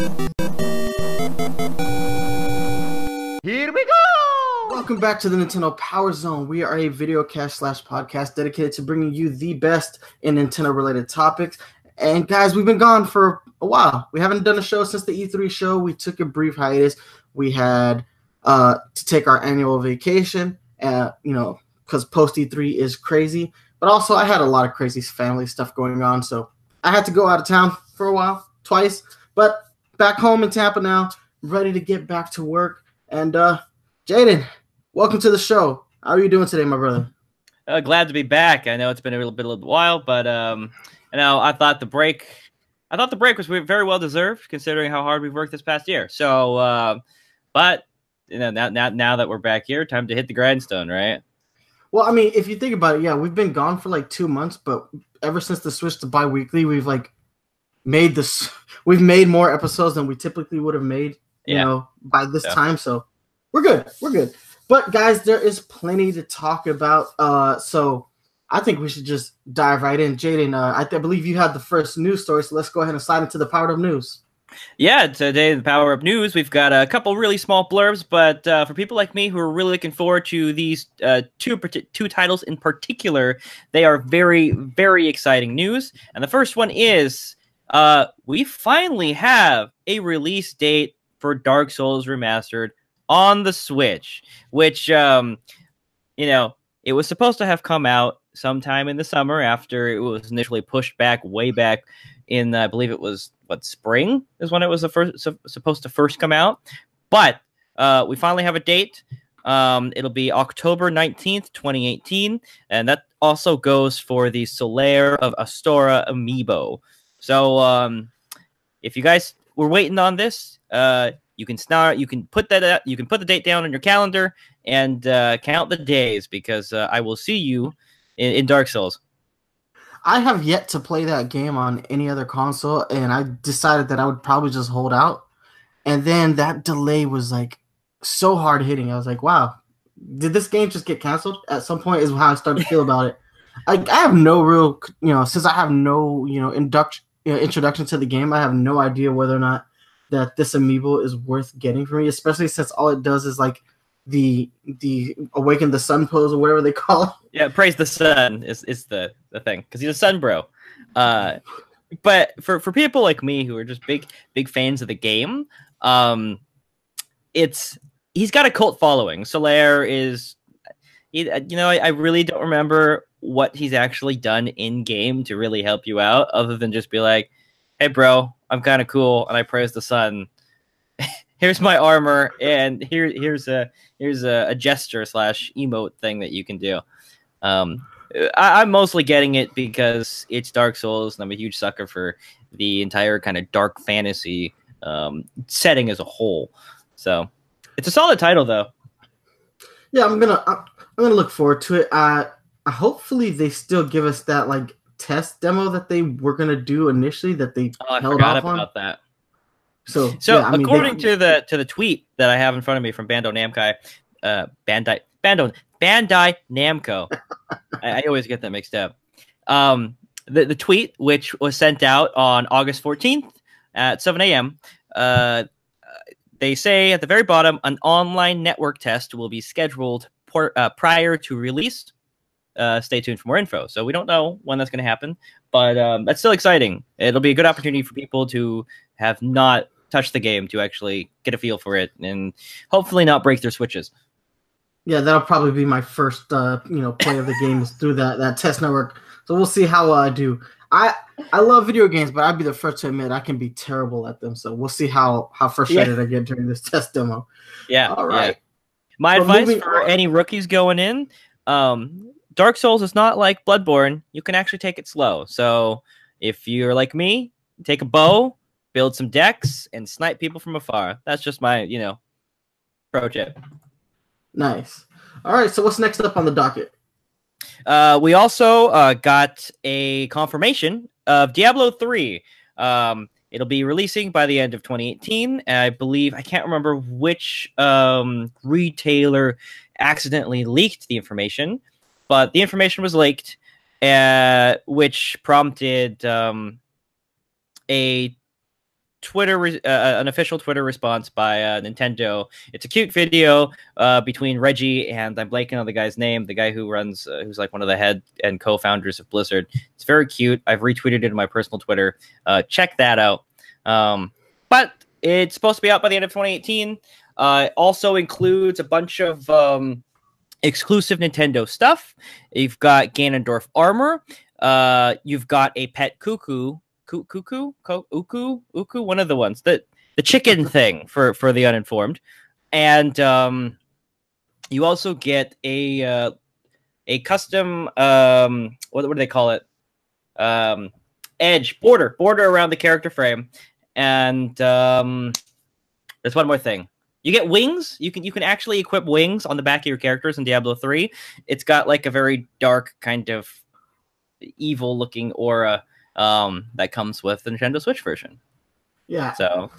Here we go! Welcome back to the Nintendo Power Zone. We are a video cast slash podcast dedicated to bringing you the best in Nintendo related topics. And guys, we've been gone for a while. We haven't done a show since the E3 show. We took a brief hiatus. We had uh, to take our annual vacation, uh, you know, because post E3 is crazy. But also, I had a lot of crazy family stuff going on, so I had to go out of town for a while, twice. But back home in Tampa now, ready to get back to work. And uh, Jaden, welcome to the show. How are you doing today, my brother? Uh, glad to be back. I know it's been a little bit of a while, but um, you know, I thought the break, I thought the break was very well deserved considering how hard we've worked this past year. So, uh, but you know, now now now that we're back here, time to hit the grindstone, right? Well, I mean, if you think about it, yeah, we've been gone for like two months, but ever since the switch to bi-weekly, we've like made this, we've made more episodes than we typically would have made, you Yeah. know, by this Yeah. time. So we're good, we're good. But guys, there is plenty to talk about. Uh, so I think we should just dive right in. Jaden, uh, I, th- believe you had the first news story, so let's go ahead and slide into the power of news. Yeah, today the Power Up News, we've got a couple really small blurbs, but uh, for people like me who are really looking forward to these uh, two two titles in particular, they are very very exciting news. And the first one is uh, we finally have a release date for Dark Souls Remastered on the Switch, which um, you know it was supposed to have come out sometime in the summer after it was initially pushed back way back in I believe it was what spring is when it was the first su- supposed to first come out. But uh, we finally have a date. Um, it'll be October nineteenth, twenty eighteen, and that also goes for the Solaire of Astora amiibo. So um, if you guys were waiting on this, uh, you can start. You can put that. uh, You can put the date down on your calendar and uh, count the days because uh, I will see you in, in Dark Souls. I have yet to play that game on any other console, and I decided that I would probably just hold out. And then that delay was like so hard hitting. I was like, wow, did this game just get canceled? At some point, is how I started to feel about it. Like, I have no real, you know, since I have no, you know, induction, you know, introduction to the game, I have no idea whether or not that this amiibo is worth getting for me, especially since all it does is like the the awaken the sun pose or whatever they call it. Yeah, praise the sun is, is the, the thing because he's a sun bro. Uh, but for, for people like me who are just big big fans of the game, um, it's he's got a cult following. Solaire is, you know, I, I really don't remember what he's actually done in game to really help you out, other than just be like, "Hey, bro, I'm kind of cool and I praise the sun. here's my armor, and here here's a here's a, a gesture slash emote thing that you can do." Um, I, I'm mostly getting it because it's Dark Souls, and I'm a huge sucker for the entire kind of dark fantasy um, setting as a whole. So it's a solid title, though. Yeah, I'm gonna I'm, I'm gonna look forward to it. Uh, hopefully they still give us that like test demo that they were gonna do initially that they Oh, I held forgot off on. about that. So So yeah, I mean, they- according to the to the tweet that I have in front of me from Bando Namco, uh, Bandai Bando Bandai Namco, I, I always get that mixed up. Um, the the tweet which was sent out on August fourteenth at seven a.m. Uh, they say at the very bottom, an online network test will be scheduled por- uh, prior to release. Uh, stay tuned for more info. So we don't know when that's going to happen, but um, that's still exciting. It'll be a good opportunity for people to have not touched the game to actually get a feel for it and hopefully not break their switches. yeah, that'll probably be my first uh, you know play of the game is through that that test network. So we'll see how uh, I do. I I love video games, but I'd be the first to admit I can be terrible at them. So we'll see how how frustrated I get during this test demo. Yeah. All right. yeah. My But advice for on- any rookies going in, um, Dark Souls is not like Bloodborne. You can actually take it slow. So if you're like me, take a bow, build some decks, and snipe people from afar. That's just my, you know, pro tip. Nice. All right. So what's next up on the docket? Uh, we also uh, got a confirmation of Diablo 3. Um, it'll be releasing by the end of 2018. and I believe, I can't remember which um, retailer accidentally leaked the information, but the information was leaked, uh, which prompted um, a Twitter, re- uh, an official Twitter response by uh, Nintendo. It's a cute video uh, between Reggie and I'm blanking on the guy's name, the guy who runs, uh, who's like one of the head and co-founders of Blizzard. It's very cute. I've retweeted it in my personal Twitter. Uh, check that out. Um, but it's supposed to be out by the end of 2018. Uh, also includes a bunch of um, exclusive Nintendo stuff. You've got Ganondorf armor. Uh, you've got a pet cuckoo, Cu- cuckoo, Co- uku, uku, one of the ones that the chicken thing for for the uninformed, and um, you also get a uh, a custom um, what what do they call it? Um, edge border border around the character frame, and um, there's one more thing. You get wings. You can you can actually equip wings on the back of your characters in Diablo 3. It's got like a very dark kind of evil looking aura um, that comes with the Nintendo Switch version. Yeah. So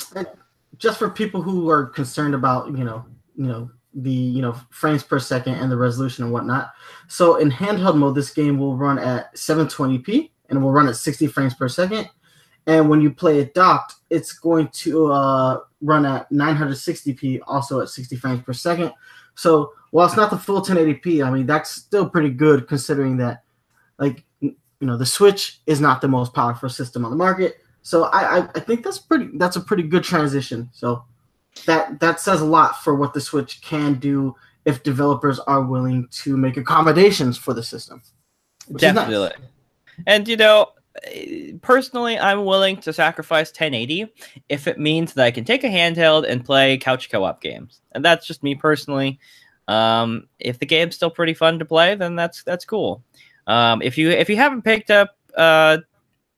just for people who are concerned about you know you know the you know frames per second and the resolution and whatnot so in handheld mode this game will run at 720p and it will run at 60 frames per second and when you play it docked it's going to uh, run at 960p also at 60 frames per second so while it's not the full 1080p i mean that's still pretty good considering that like you know the switch is not the most powerful system on the market so I, I, I think that's pretty that's a pretty good transition. So that that says a lot for what the Switch can do if developers are willing to make accommodations for the system. is nice. definitely. And you know, personally, I'm willing to sacrifice 1080 if it means that I can take a handheld and play couch co-op games. And that's just me personally. Um, if the game's still pretty fun to play, then that's that's cool. Um, if you if you haven't picked up uh,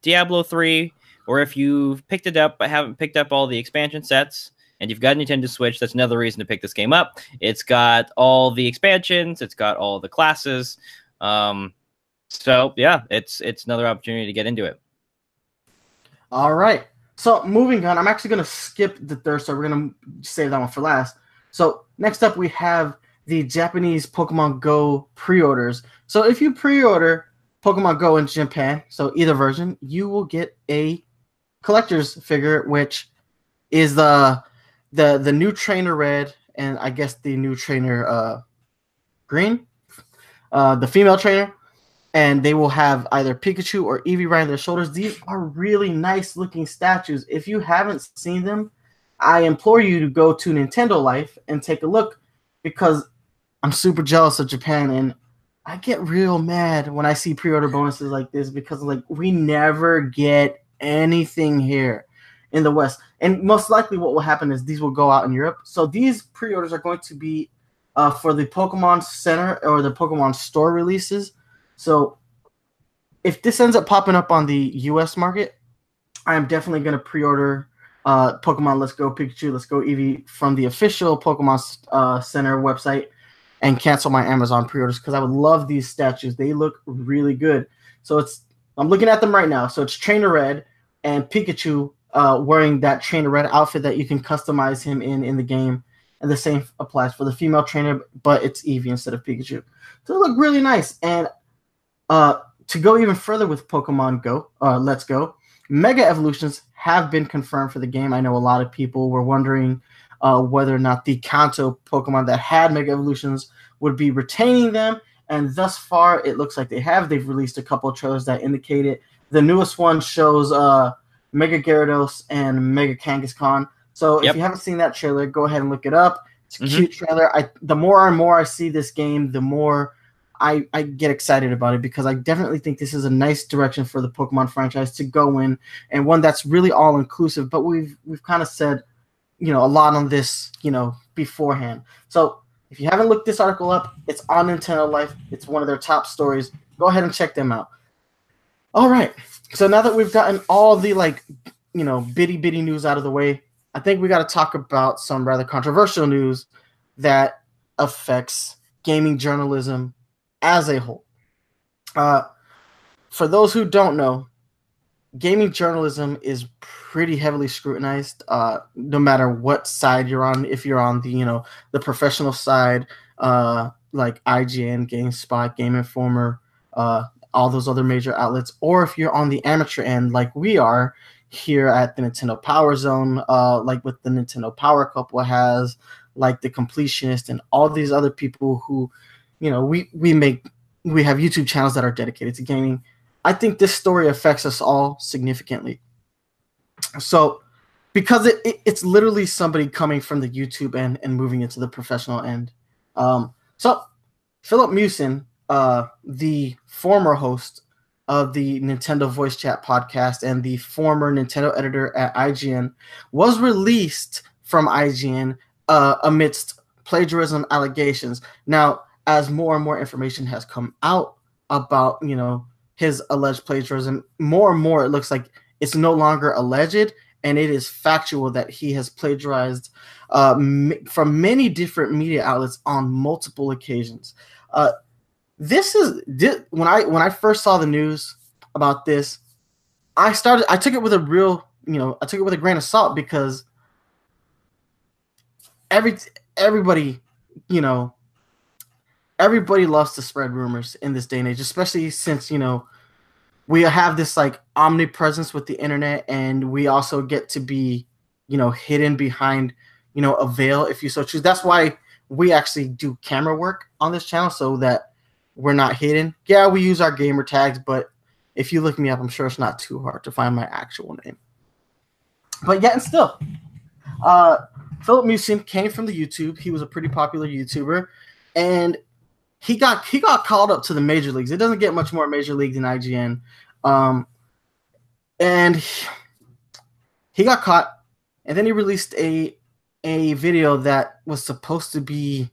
Diablo 3 or if you've picked it up but haven't picked up all the expansion sets and you've got a Nintendo Switch, that's another reason to pick this game up. It's got all the expansions, it's got all the classes. Um, so yeah, it's it's another opportunity to get into it. All right. So moving on, I'm actually gonna skip the third, so we're gonna save that one for last. So next up we have the Japanese Pokemon Go pre-orders. So if you pre-order Pokemon Go in Japan, so either version, you will get a collector's figure, which is the the the new trainer red and I guess the new trainer uh green, uh the female trainer, and they will have either Pikachu or Eevee riding their shoulders. These are really nice looking statues. If you haven't seen them, I implore you to go to Nintendo Life and take a look because I'm super jealous of Japan and I get real mad when I see pre-order bonuses like this because like we never get anything here in the West. And most likely what will happen is these will go out in Europe. So these pre-orders are going to be uh, for the Pokemon Center or the Pokemon Store releases. So if this ends up popping up on the US market, I am definitely going to pre-order uh, Pokemon Let's Go Pikachu, Let's Go Eevee from the official Pokemon uh, Center website and cancel my Amazon pre-orders because I would love these statues. They look really good. So it's I'm looking at them right now. So it's Trainer Red and Pikachu uh, wearing that Trainer Red outfit that you can customize him in in the game, and the same applies for the female trainer, but it's Eevee instead of Pikachu. So they look really nice. And uh, to go even further with Pokemon Go, uh, Let's Go, Mega Evolutions have been confirmed for the game. I know a lot of people were wondering uh, whether or not the Kanto Pokemon that had Mega Evolutions would be retaining them. And thus far, it looks like they have. They've released a couple of trailers that indicate it. The newest one shows uh, Mega Gyarados and Mega Kangaskhan. So Yep. if you haven't seen that trailer, go ahead and look it up. It's a Mhm. cute trailer. I the more and more I see this game, the more I, I get excited about it because I definitely think this is a nice direction for the Pokemon franchise to go in and one that's really all inclusive. But we've we've kind of said, you know, a lot on this, you know, beforehand. So if you haven't looked this article up, it's on Nintendo Life. It's one of their top stories. Go ahead and check them out. All right. So now that we've gotten all the like, you know, bitty bitty news out of the way, I think we got to talk about some rather controversial news that affects gaming journalism as a whole. Uh, for those who don't know, gaming journalism is pretty heavily scrutinized. Uh, no matter what side you're on, if you're on the you know the professional side, uh, like IGN, GameSpot, Game Informer, uh, all those other major outlets, or if you're on the amateur end like we are here at the Nintendo Power Zone, uh, like with the Nintendo Power Couple has, like the Completionist and all these other people who, you know, we we make we have YouTube channels that are dedicated to gaming. I think this story affects us all significantly. So, because it, it it's literally somebody coming from the YouTube end and moving into the professional end. Um, so Filip Miucin, uh, the former host of the Nintendo Voice Chat podcast and the former Nintendo editor at IGN, was released from IGN uh, amidst plagiarism allegations. Now, as more and more information has come out about, you know, his alleged plagiarism, more and more it looks like it's no longer alleged and it is factual that he has plagiarized uh, from many different media outlets on multiple occasions. Uh, this is this, when I when I first saw the news about this, I started I took it with a real you know I took it with a grain of salt because every everybody you know everybody loves to spread rumors in this day and age, especially since you know we have this like omnipresence with the internet, and we also get to be you know hidden behind you know a veil if you so choose. That's why we actually do camera work on this channel so that we're not hidden. Yeah, we use our gamer tags, but if you look me up, I'm sure it's not too hard to find my actual name. But yet and still, uh, Filip Miucin came from the YouTube. He was a pretty popular YouTuber, and he got he got called up to the major leagues. It doesn't get much more major league than IGN, um, and he, he got caught. And then he released a a video that was supposed to be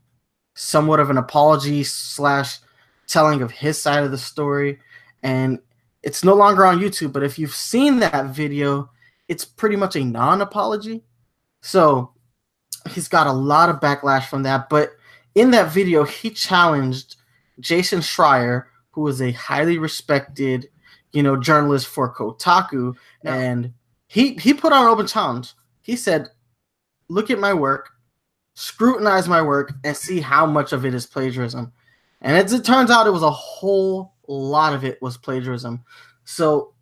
somewhat of an apology slash telling of his side of the story, and it's no longer on YouTube. But if you've seen that video, it's pretty much a non-apology. So he's got a lot of backlash from that. But in that video, he challenged Jason Schreier, who is a highly respected, you know, journalist for Kotaku, Yeah. and he he put on an open challenge. He said, "Look at my work, scrutinize my work, and see how much of it is plagiarism." And as it turns out, it was a whole lot of it was plagiarism. So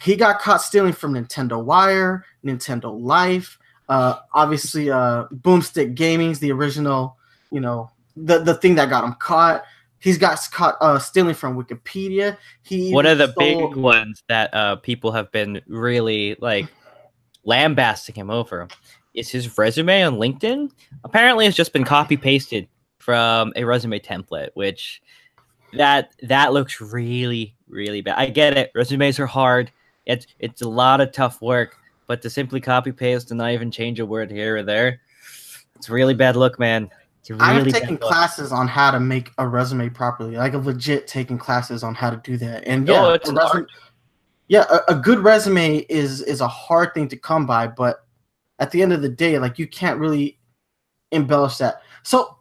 he got caught stealing from Nintendo Wire, Nintendo Life, uh, obviously uh, Boomstick Gaming's the original, you know, the the thing that got him caught. He's got caught uh, stealing from Wikipedia. He One of the stole- big ones that uh, people have been really like lambasting him over is his resume on LinkedIn. Apparently, it's just been copy pasted from a resume template, which that that looks really really bad. I get it. Resumes are hard. It's it's a lot of tough work, but to simply copy paste and not even change a word here or there, it's a really bad look, man. It's really I've bad taken classes on how to make a resume properly, like a legit taking classes on how to do that. And yeah, it's a resume- yeah, a, a good resume is is a hard thing to come by, but at the end of the day, like you can't really embellish that. So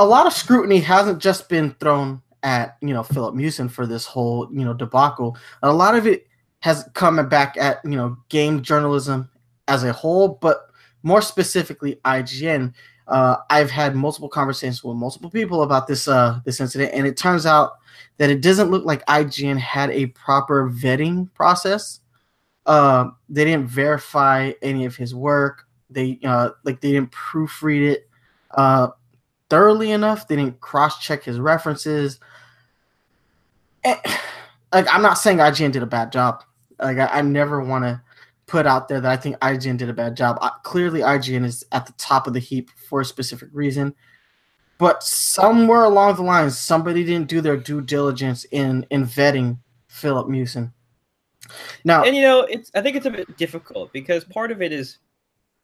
a lot of scrutiny hasn't just been thrown at you know Filip Miucin for this whole you know debacle. A lot of it has come back at you know game journalism as a whole, but more specifically IGN. Uh, I've had multiple conversations with multiple people about this uh, this incident, and it turns out that it doesn't look like IGN had a proper vetting process. Uh, they didn't verify any of his work. They uh, like they didn't proofread it uh, thoroughly enough. They didn't cross check his references. And, like I'm not saying IGN did a bad job. Like I, I never want to put out there that I think IGN did a bad job. Clearly, IGN is at the top of the heap for a specific reason. But somewhere along the lines, somebody didn't do their due diligence in in vetting Filip Miucin. Now, and you know it's i think it's a bit difficult because part of it is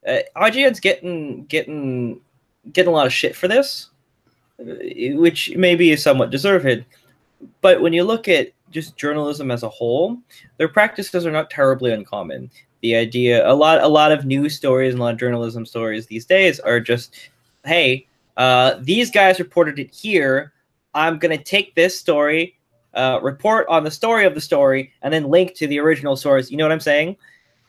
uh, ign's getting getting getting a lot of shit for this uh, which maybe is somewhat deserved but when you look at just journalism as a whole their practices are not terribly uncommon the idea a lot a lot of news stories and a lot of journalism stories these days are just hey uh, these guys reported it here i'm going to take this story uh, report on the story of the story and then link to the original source. You know what I'm saying?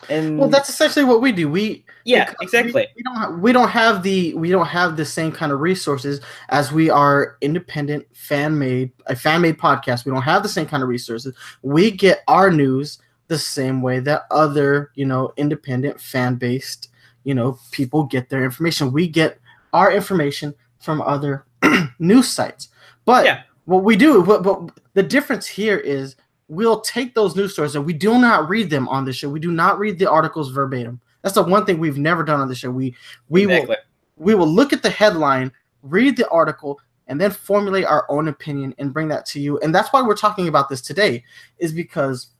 And Well, that's essentially what we do. We yeah, exactly. We, we don't have, we don't have the we don't have the same kind of resources as we are independent fan made a fan made podcast. We don't have the same kind of resources. We get our news the same way that other you know independent fan based you know people get their information. We get our information from other news sites, but Yeah. what we do, but, but the difference here is we'll take those news stories and we do not read them on the show. We do not read the articles verbatim. That's the one thing we've never done on the show. We we exactly. will we will look at the headline, read the article, and then formulate our own opinion and bring that to you. And that's why we're talking about this today, is because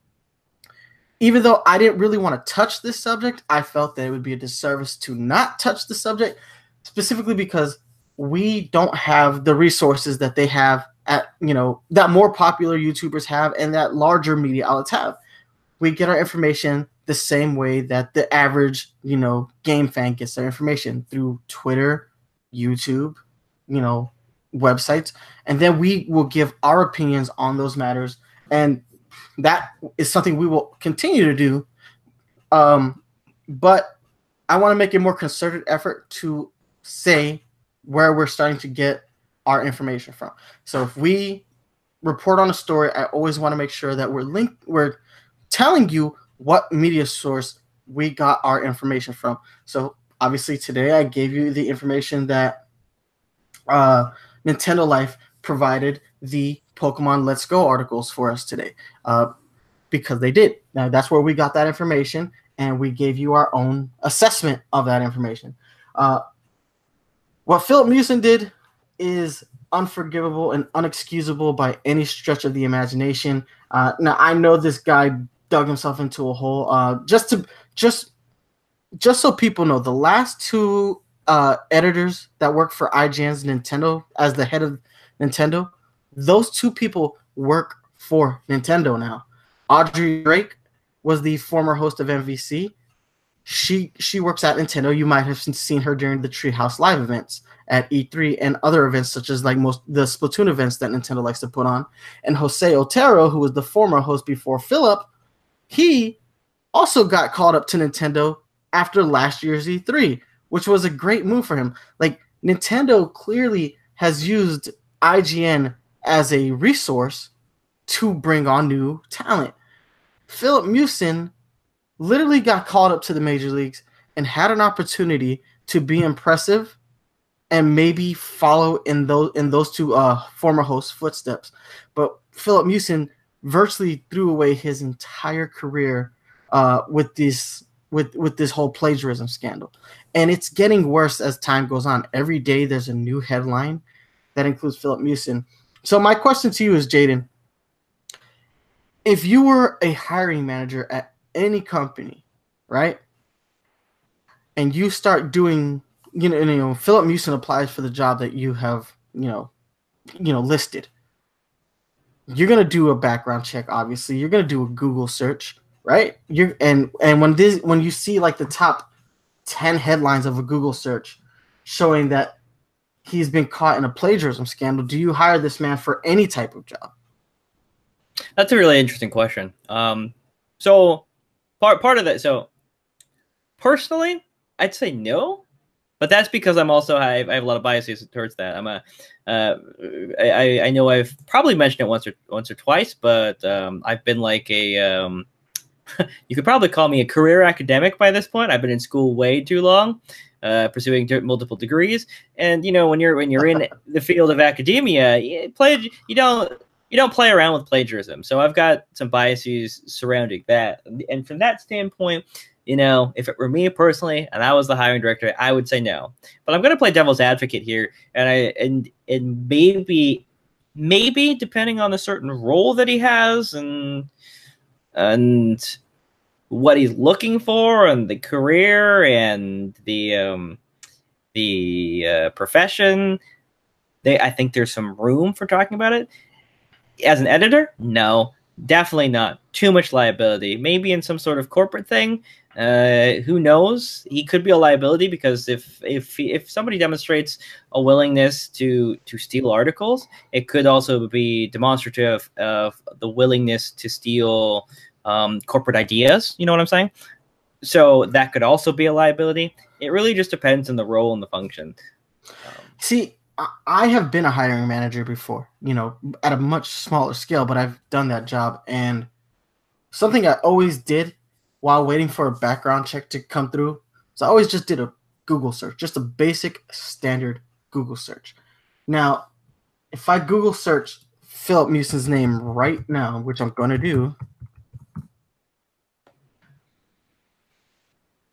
even though I didn't really want to touch this subject, I felt that it would be a disservice to not touch the subject, specifically because we don't have the resources that they have at you know that more popular YouTubers have and that larger media outlets have. We get our information the same way that the average you know game fan gets their information through Twitter, YouTube, you know websites, and then we will give our opinions on those matters, and that is something we will continue to do. Um, but I want to make a more concerted effort to say where we're starting to get our information from. So if we report on a story, I always want to make sure that we're linked, we're telling you what media source we got our information from. So obviously today I gave you the information that uh, Nintendo Life provided the Pokemon Let's Go articles for us today uh, because they did. Now that's where we got that information, and we gave you our own assessment of that information. Uh, what Filip Miucin did is unforgivable and unexcusable by any stretch of the imagination. Uh, now I know this guy dug himself into a hole. Uh, just to just just so people know, the last two uh, editors that work for IGN's Nintendo as the head of Nintendo, those two people work for Nintendo now. Audrey Drake was the former host of NVC. She she works at Nintendo. You might have seen her during the Treehouse Live events at E3 and other events such as like most the Splatoon events that Nintendo likes to put on. And Jose Otero, who was the former host before Filip, he also got called up to Nintendo after last year's E3, which was a great move for him. Like Nintendo clearly has used IGN as a resource to bring on new talent. Filip Miucin literally got called up to the major leagues and had an opportunity to be impressive and maybe follow in those in those two uh, former hosts' footsteps. But Filip Miucin virtually threw away his entire career uh, with this with with this whole plagiarism scandal, and it's getting worse as time goes on. Every day there's a new headline that includes Filip Miucin. So my question to you is, Jaden, if you were a hiring manager at any company, right, and you start doing, you know, you know, Filip Miucin applies for the job that you have, you know, you know, listed. You're gonna do a background check, obviously. You're gonna do a Google search, right? You're and and when this when you see like the top ten headlines of a Google search showing that he's been caught in a plagiarism scandal, do you hire this man for any type of job? That's a really interesting question. Um, so part part of that. So personally, I'd say no, but that's because I'm also I have, I have a lot of biases towards that. I'm a uh, I I know I've probably mentioned it once or once or twice, but um, I've been like a um, you could probably call me a career academic by this point. I've been in school way too long, uh, pursuing multiple degrees, and you know when you're when you're in the field of academia, you play you don't you don't play around with plagiarism. So I've got some biases surrounding that, and from that standpoint, you know, if it were me personally and I was the hiring director, I would say no. But I'm going to play devil's advocate here, and I and and maybe maybe depending on the certain role that he has and and what he's looking for and the career and the um the uh, profession they i think there's some room for talking about it. As an editor no definitely not. Too much liability. Maybe in some sort of corporate thing uh, who knows? He could be a liability because if if if somebody demonstrates a willingness to to steal articles it could also be demonstrative of the willingness to steal um, corporate ideas you know what i'm saying so that could also be a liability. It really just depends on the role and the function. Um, See, I- have been a hiring manager before, you know, at a much smaller scale, but I've done that job. And something I always did while waiting for a background check to come through is I always just did a Google search, just a basic standard Google search. Now, if I Google search Filip Miucin's name right now, which I'm going to do.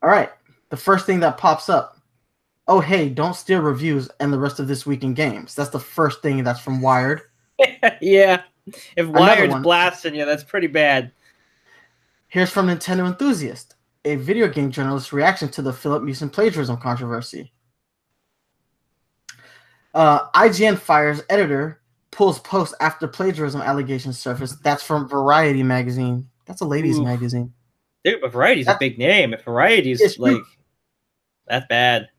All right, the first thing that pops up. Oh hey don't steal reviews and the rest of this week in games. That's the first thing that's from wired. Yeah, if Wired's blasting you, that's pretty bad. here's from nintendo enthusiast a video game journalist's reaction to the Filip Miucin plagiarism controversy. Uh, ign fires editor pulls post after plagiarism allegations surface. That's from variety magazine. That's a ladies Oof. magazine Dude, but Variety's a big name. If Variety's like that's bad.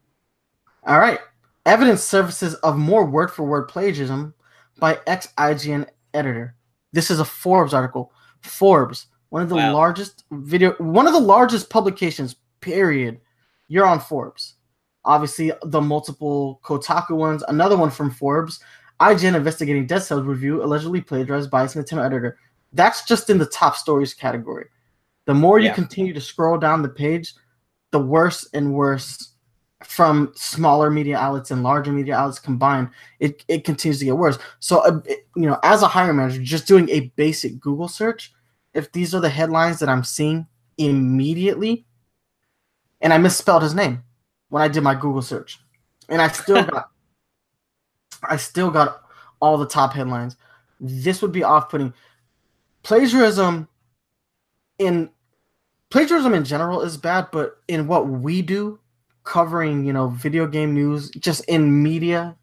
All right. Evidence surfaces of more word for word plagiarism by ex IGN editor. This is a Forbes article. Forbes, one of the Wow. largest video, one of the largest publications, period. You're on Forbes. Obviously, the multiple Kotaku ones. Another one from Forbes. IGN investigating Dead Cells review allegedly plagiarized by its Nintendo editor. That's just in the top stories category. The more you Yeah. continue to scroll down the page, the worse and worse from smaller media outlets and larger media outlets combined, it, it continues to get worse. So, uh, it- you know, as a hiring manager, just doing a basic Google search, if these are the headlines that I'm seeing immediately, and I misspelled his name when I did my Google search, and I still got, I still got all the top headlines. This would be off-putting. Plagiarism in plagiarism in general is bad, but in what we do, covering you know video game news, just in media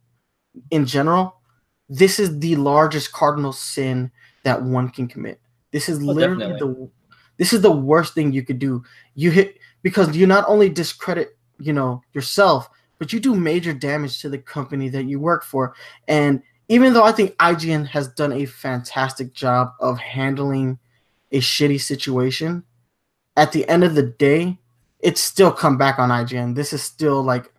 in general, this is the largest cardinal sin that one can commit. This is Oh, literally definitely. the this is the worst thing you could do. You hit because you not only discredit you know yourself, but you do major damage to the company that you work for. And even though I think IGN has done a fantastic job of handling a shitty situation, at the end of the day, it's still come back on IGN. This is still like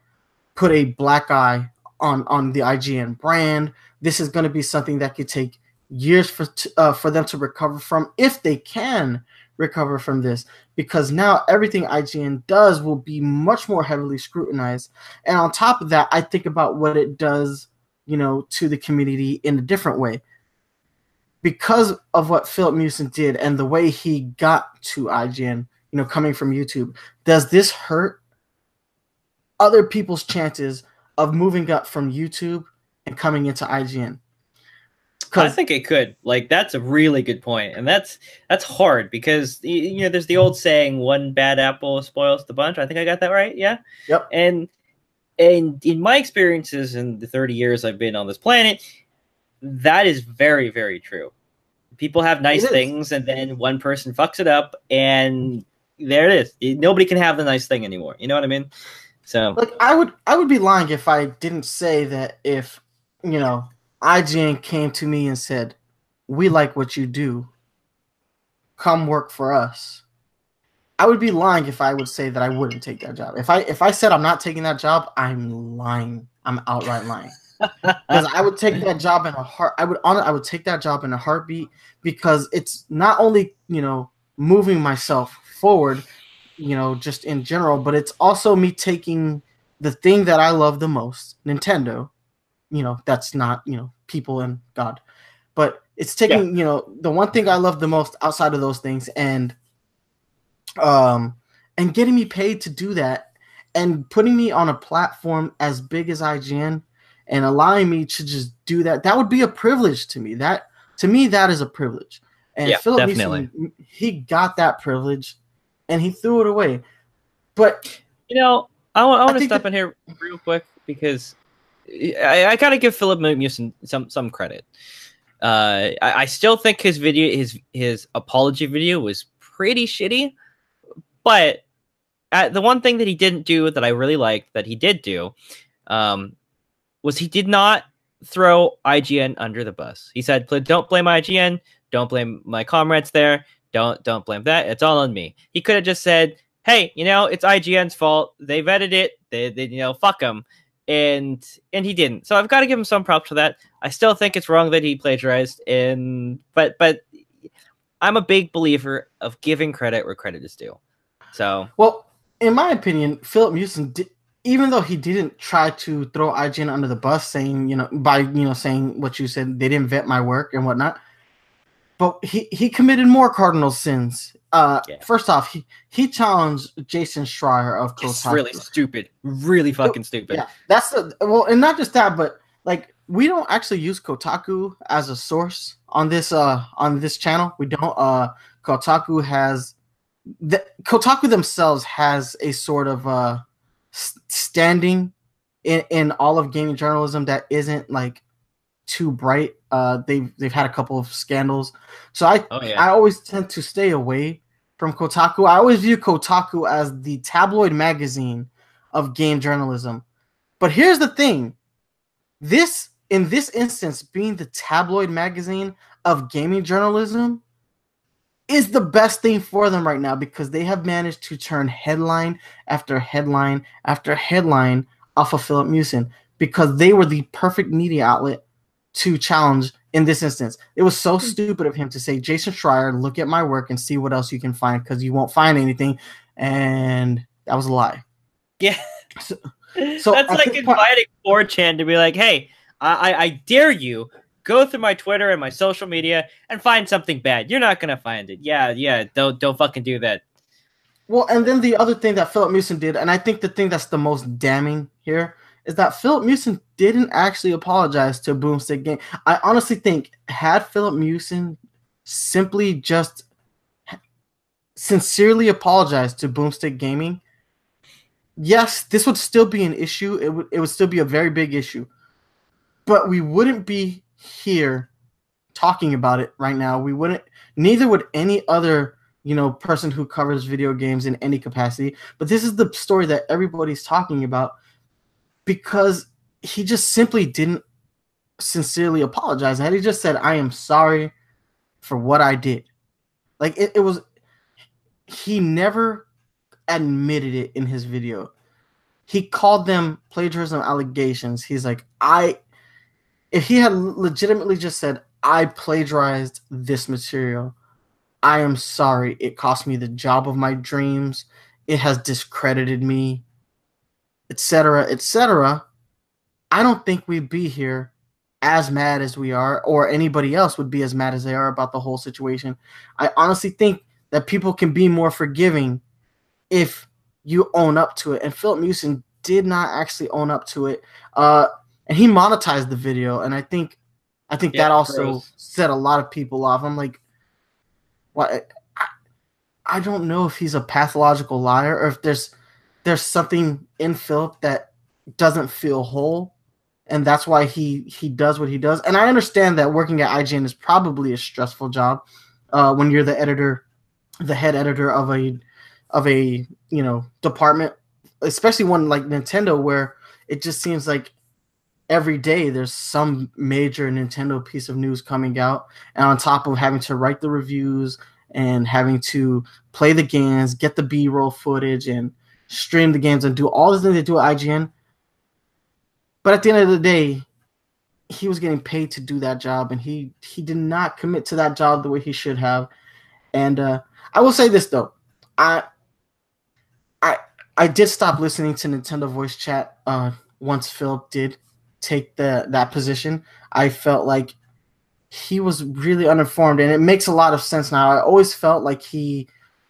put a black eye on on the IGN brand. This is going to be something that could take years for t- uh, for them to recover from, if they can recover from this, because now everything IGN does will be much more heavily scrutinized. And on top of that, I think about what it does, you know, to the community in a different way. Because of what Filip Miucin did and the way he got to IGN, you know, coming from YouTube, does this hurt other people's chances of moving up from YouTube and coming into IGN? I think it could. Like that's a really good point, and that's that's hard because you know there's the old saying, "One bad apple spoils the bunch." I think I got that right. Yeah. Yep. And and in my experiences in the 30 years I've been on this planet, that is very very true. People have nice things, and then one person fucks it up, and there it is. Nobody can have the nice thing anymore. You know what I mean? So like I would I would be lying if I didn't say that if you know IGN came to me and said, "We like what you do. Come work for us." I would be lying if I would say that I wouldn't take that job. If I if I said I'm not taking that job, I'm lying. I'm outright lying. Because I would take that job in a heart. I would on I would take that job in a heartbeat because it's not only you know moving myself forward, you know, just in general, but it's also me taking the thing that I love the most, Nintendo. You know, that's not you know people and God, but it's taking you know the one thing I love the most outside of those things and um and getting me paid to do that and putting me on a platform as big as IGN and allowing me to just do that that would be a privilege to me that to me that is a privilege and Yeah, Filip definitely. He got that privilege and he threw it away but You know, I want, I want to step that- in here real quick because I, I gotta give Filip Miucin some some credit. Uh, I, I still think his video, his his apology video, was pretty shitty. But uh, the one thing that he didn't do that I really liked that he did do, um, was he did not throw IGN under the bus. He said, "Don't blame IGN. Don't blame my comrades there. Don't don't blame that. It's all on me." He could have just said, hey, you know, it's IGN's fault. They vetted it. They, they you know, fuck them. And and he didn't. So I've got to give him some props for that. I still think it's wrong that he plagiarized. And but but I'm a big believer of giving credit where credit is due. So well, in my opinion, Filip Miucin did, even though he didn't try to throw IGN under the bus, saying you know by you know saying what you said, they didn't vet my work and whatnot. But he he committed more cardinal sins. Uh, Yeah. first off, he he challenged Jason Schreier of it's Kotaku. really stupid. Really fucking stupid. Yeah, that's the well, and not just that, but like we don't actually use Kotaku as a source on this uh on this channel. We don't. Uh, Kotaku has the Kotaku themselves has a sort of uh standing in in all of gaming journalism that isn't like too bright. Uh, they've they've had a couple of scandals, so I Oh yeah. I always tend to stay away from Kotaku. I always view Kotaku as the tabloid magazine of game journalism. But here's the thing. This in this instance being the tabloid magazine of gaming journalism is the best thing for them right now because they have managed to turn headline after headline after headline off of Filip Miucin because they were the perfect media outlet to challenge in this instance. It was so hmm. stupid of him to say, Jason Schreier, look at my work and see what else you can find because you won't find anything. And that was a lie. Yeah. So- So that's like inviting 4chan to be like, hey, I, I, I dare you go through my Twitter and my social media and find something bad. You're not gonna find it. Yeah, yeah. Don't don't fucking do that. Well, and then the other thing that Filip Miucin did, and I think the thing that's the most damning here is that Filip Miucin didn't actually apologize to Boomstick Game. I honestly think had Filip Miucin simply just sincerely apologized to Boomstick Gaming, yes, this would still be an issue. It would it would still be a very big issue. But we wouldn't be here talking about it right now. We wouldn't neither would any other you know person who covers video games in any capacity. But this is the story that everybody's talking about because he just simply didn't sincerely apologize. And he just said i am sorry for what i did. Like it, it was he never admitted it in his video. He called them plagiarism allegations. He's like i if he had legitimately just said i plagiarized this material I am sorry. It cost me the job of my dreams. It has discredited me, etc., etc. I don't think we'd be here as mad as we are, or anybody else would be as mad as they are about the whole situation. I honestly think that people can be more forgiving if you own up to it. And Filip Miucin did not actually own up to it. Uh, and he monetized the video, and I think, I think Yeah, that also gross. set a lot of people off. I'm like, what? I, I don't know if he's a pathological liar or if there's there's something in Filip that doesn't feel whole, and that's why he he does what he does. And I understand that working at IGN is probably a stressful job uh, when you're the editor, the head editor of a of a you know department, especially one like Nintendo where it just seems like every day there's some major Nintendo piece of news coming out, and on top of having to write the reviews and having to play the games, get the B-roll footage, and stream the games and do all the things they do at IGN. But at the end of the day, he was getting paid to do that job, and he he did not commit to that job the way he should have. And uh, I will say this though, I I I did stop listening to Nintendo Voice Chat uh, once Filip did take the that position. I felt like he was really uninformed, and it makes a lot of sense now. I always felt like he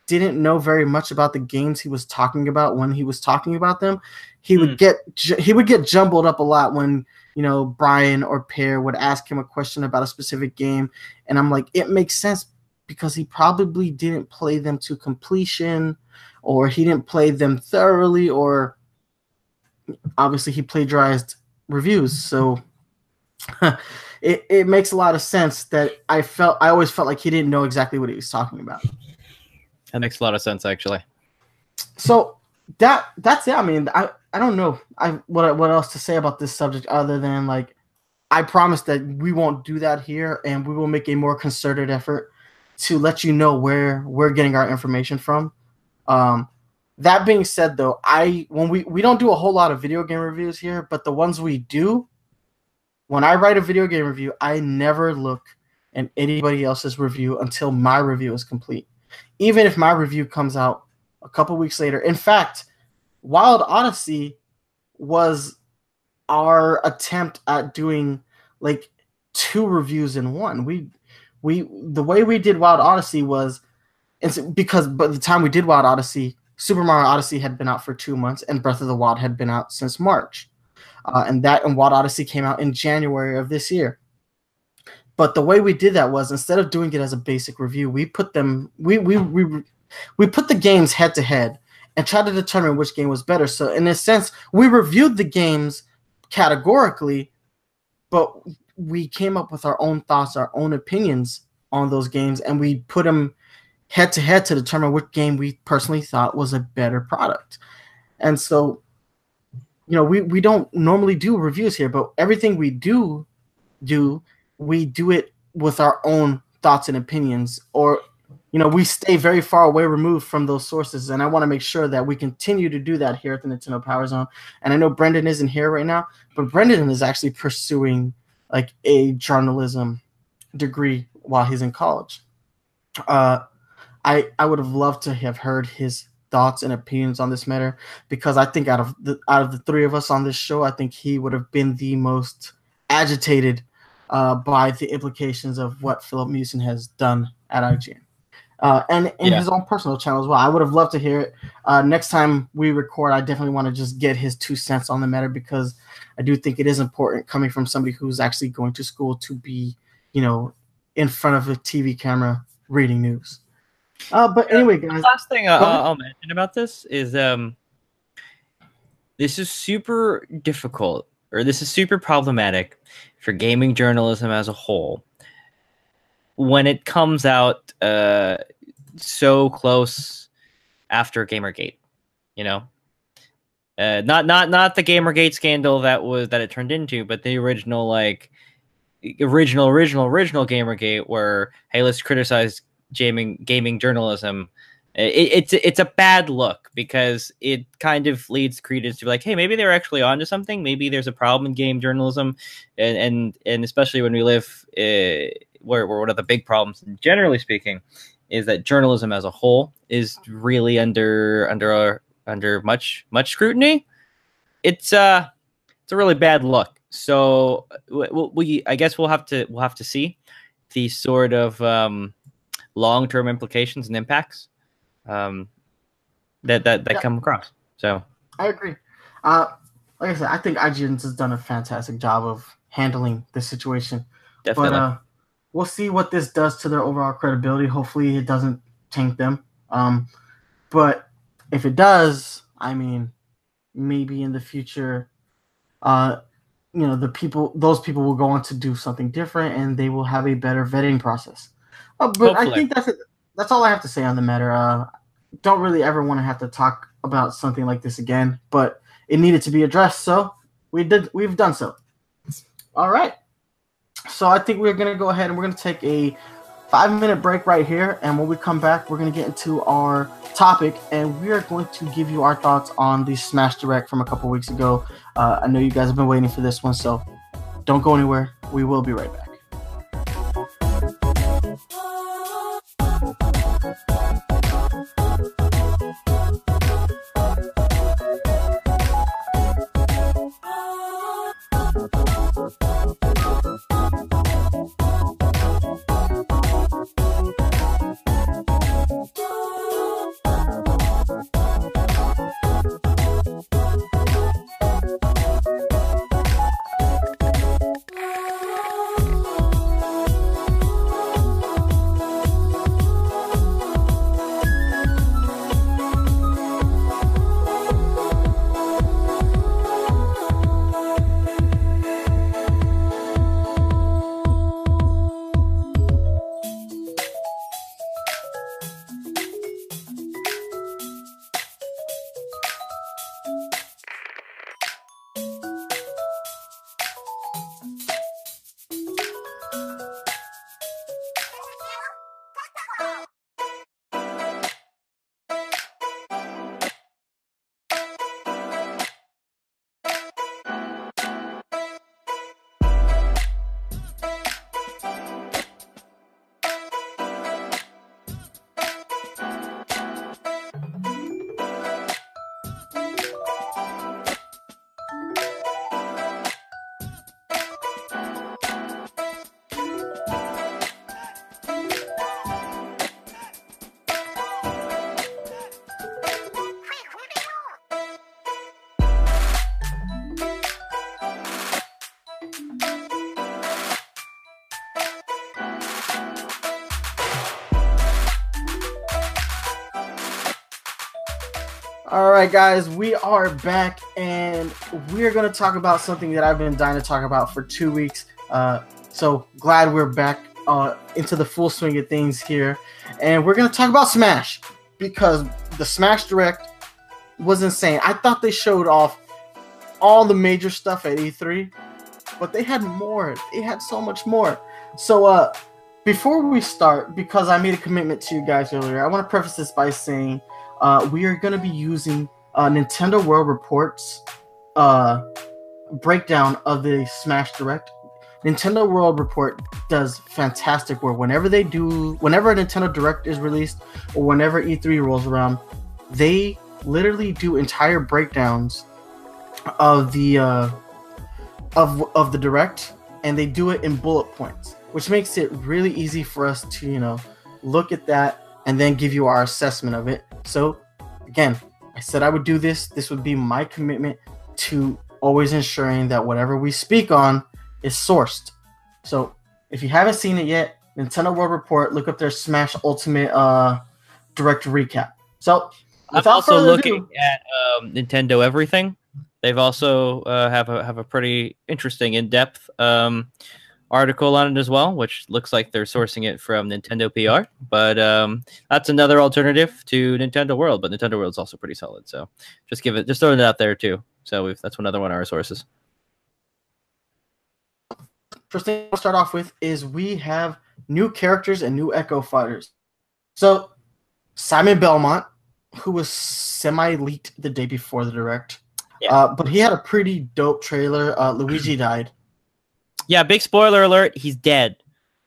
didn't know very much about the games he was talking about when he was talking about them. He Hmm. would get ju- he would get jumbled up a lot when you know Brian or Peer would ask him a question about a specific game, and I'm like, it makes sense because he probably didn't play them to completion, or he didn't play them thoroughly, or obviously he plagiarized reviews. So it, it makes a lot of sense that I felt I always felt like he didn't know exactly what he was talking about. That makes a lot of sense, actually. So that that's it. I mean, I I don't know I what what else to say about this subject other than like I promise that we won't do that here, and we will make a more concerted effort to let you know where we're getting our information from. Um, that being said, though, I when we we don't do a whole lot of video game reviews here, but the ones we do, when I write a video game review, I never look at anybody else's review until my review is complete, even if my review comes out a couple weeks later. In fact, Wild Odyssey was our attempt at doing like two reviews in one. We we the way we did Wild Odyssey was it's because by the time we did Wild Odyssey, Super Mario Odyssey had been out for two months, and Breath of the Wild had been out since March, uh, and that and Wild Odyssey came out in January of this year. But the way we did that was instead of doing it as a basic review, we put them we we we we put the games head to head and tried to determine which game was better. So in a sense, we reviewed the games categorically, but we came up with our own thoughts, our own opinions on those games, and we put them head to head to determine which game we personally thought was a better product. And so, you know, we, we don't normally do reviews here, but everything we do do, we do it with our own thoughts and opinions, or you know, we stay very far away removed from those sources. And I want to make sure that we continue to do that here at the Nintendo Power Zone. And I know Brendan isn't here right now, but Brendan is actually pursuing like a journalism degree while he's in college. Uh, I I would have loved to have heard his thoughts and opinions on this matter because I think out of the out of the three of us on this show, I think he would have been the most agitated uh, by the implications of what Filip Miucin has done at IGN. Uh, and in yeah. his own personal channel as well. I would have loved to hear it. Uh, next time we record, I definitely want to just get his two cents on the matter because I do think it is important coming from somebody who's actually going to school to be, you know, in front of a TV camera reading news. Uh, but anyway, guys. The last thing uh, I'll mention about this is um, this is super difficult, or this is super problematic for gaming journalism as a whole when it comes out uh, so close after Gamergate. You know, uh, not not not the Gamergate scandal that was that it turned into, but the original like original original original Gamergate, where hey, let's criticize gaming gaming journalism, it, it's it's a bad look because it kind of leads credence to be like, hey, maybe they're actually onto something. Maybe there's a problem in game journalism, and and and especially when we live uh, where, where one of the big problems, generally speaking, is that journalism as a whole is really under under under much much scrutiny. It's uh it's a really bad look. So we, we I guess we'll have to we'll have to see the sort of um, long term implications and impacts um, that that that yeah. come across. So I agree. Uh, like I said, I think IGN has done a fantastic job of handling this situation. Definitely. But uh, we'll see what this does to their overall credibility. Hopefully, it doesn't tank them. Um, but if it does, I mean, maybe in the future, uh, you know, the people, those people will go on to do something different, and they will have a better vetting process. Uh, but Hopefully. I think that's it. That's all I have to say on the matter. Uh, don't really ever want to have to talk about something like this again, but it needed to be addressed, so we did. We've done so. All right. So I think we're gonna go ahead and we're gonna take a five minute break right here, and when we come back, we're gonna get into our topic, and we are going to give you our thoughts on the Smash Direct from a couple weeks ago. Uh, I know you guys have been waiting for this one, so don't go anywhere. We will be right back. Right, guys, we are back, and we're going to talk about something that I've been dying to talk about for two weeks. Uh, so glad we're back uh, into the full swing of things here, and we're going to talk about Smash because the Smash Direct was insane. I thought they showed off all the major stuff at E3, but they had more. They had so much more. So, uh, before we start, because I made a commitment to you guys earlier, I want to preface this by saying uh, we are going to be using uh, Nintendo World Reports uh, breakdown of the Smash Direct. Nintendo World Report does fantastic work. Whenever they do, whenever a Nintendo Direct is released, or whenever E3 rolls around, they literally do entire breakdowns of the uh, of of the Direct, and they do it in bullet points, which makes it really easy for us to you know look at that and then give you our assessment of it. So, again, I said I would do this. This would be my commitment to always ensuring that whatever we speak on is sourced. So, if you haven't seen it yet, Nintendo World Report, look up their Smash Ultimate uh, direct recap. So, I'm also looking ado, at um, Nintendo Everything. They've also uh, have a have a pretty interesting in depth um, article on it as well, which looks like they're sourcing it from Nintendo PR. But um, that's another alternative to Nintendo World. But Nintendo World is also pretty solid. So just give it, just throwing it out there too. So that's another one of our sources. First thing I'll start off with is we have new characters and new Echo fighters. So Simon Belmont, who was semi leaked the day before the direct, yeah. uh, but he had a pretty dope trailer. Uh, Luigi died. Yeah, big spoiler alert. He's dead.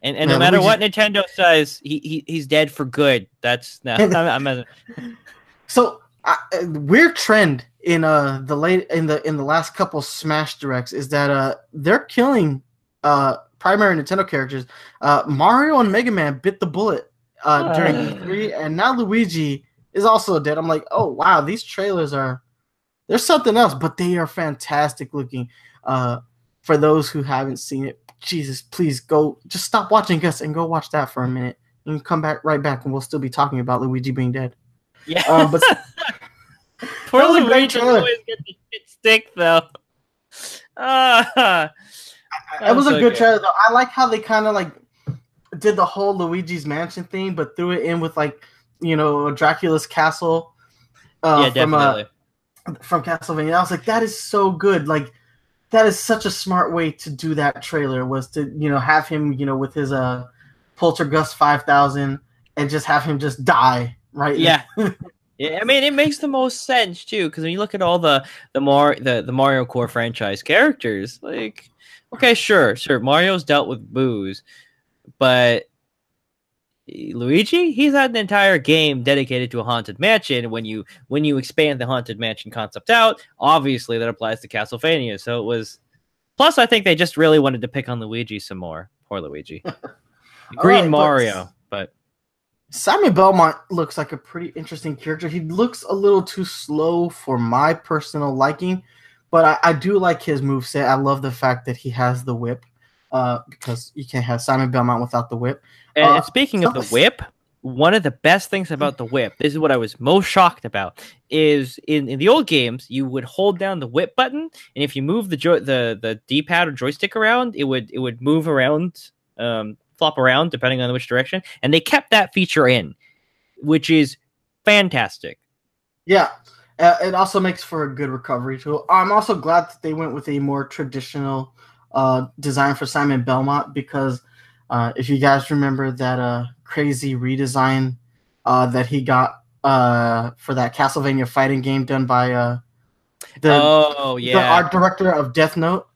And, and no, no matter Luigi... what Nintendo says, he, he he's dead for good. That's no. I'm, I'm, so uh, weird trend in uh the late in the in the last couple Smash directs is that uh they're killing uh primary Nintendo characters. Uh Mario and Mega Man bit the bullet uh during E3, and now Luigi is also dead. I'm like, oh wow, these trailers are there's something else, but they are fantastic looking. Uh for those who haven't seen it, Jesus, please go just stop watching us and go watch that for a minute. And come back right back and we'll still be talking about Luigi being dead. Yeah. Um, but Poor Luigi always get the shit stick though. Uh, it was a good, good trailer though. I like how they kind of like did the whole Luigi's Mansion thing, but threw it in with like you know Dracula's castle. Uh, yeah, definitely. From, uh, from Castlevania, I was like, that is so good. Like that is such a smart way to do that trailer was to you know have him you know with his uh Poltergust five thousand and just have him just die right. Yeah. yeah, I mean it makes the most sense too because when you look at all the the more the the Mario Core franchise characters, like okay, sure, sure, Mario's dealt with Boos, but Luigi, he's had an entire game dedicated to a haunted mansion. When you when you expand the haunted mansion concept out, obviously that applies to Castlevania. So it was. Plus, I think they just really wanted to pick on Luigi some more. Poor Luigi. Green right, Mario, but, but Simon Belmont looks like a pretty interesting character. He looks a little too slow for my personal liking, but I, I do like his move set. I love the fact that he has the whip uh, because you can't have Simon Belmont without the whip. And uh, speaking of the whip, one of the best things about the whip, this is what I was most shocked about, is in, in the old games you would hold down the whip button, and if you move the jo- the the D pad or joystick around, it would it would move around, um, flop around depending on which direction, and they kept that feature in, which is fantastic. Yeah, uh, it also makes for a good recovery tool. I'm also glad that they went with a more traditional uh, design for Simon Belmont because uh, if you guys remember that uh, crazy redesign uh, that he got uh, for that Castlevania fighting game done by uh, the, oh, yeah. the art director of Death Note.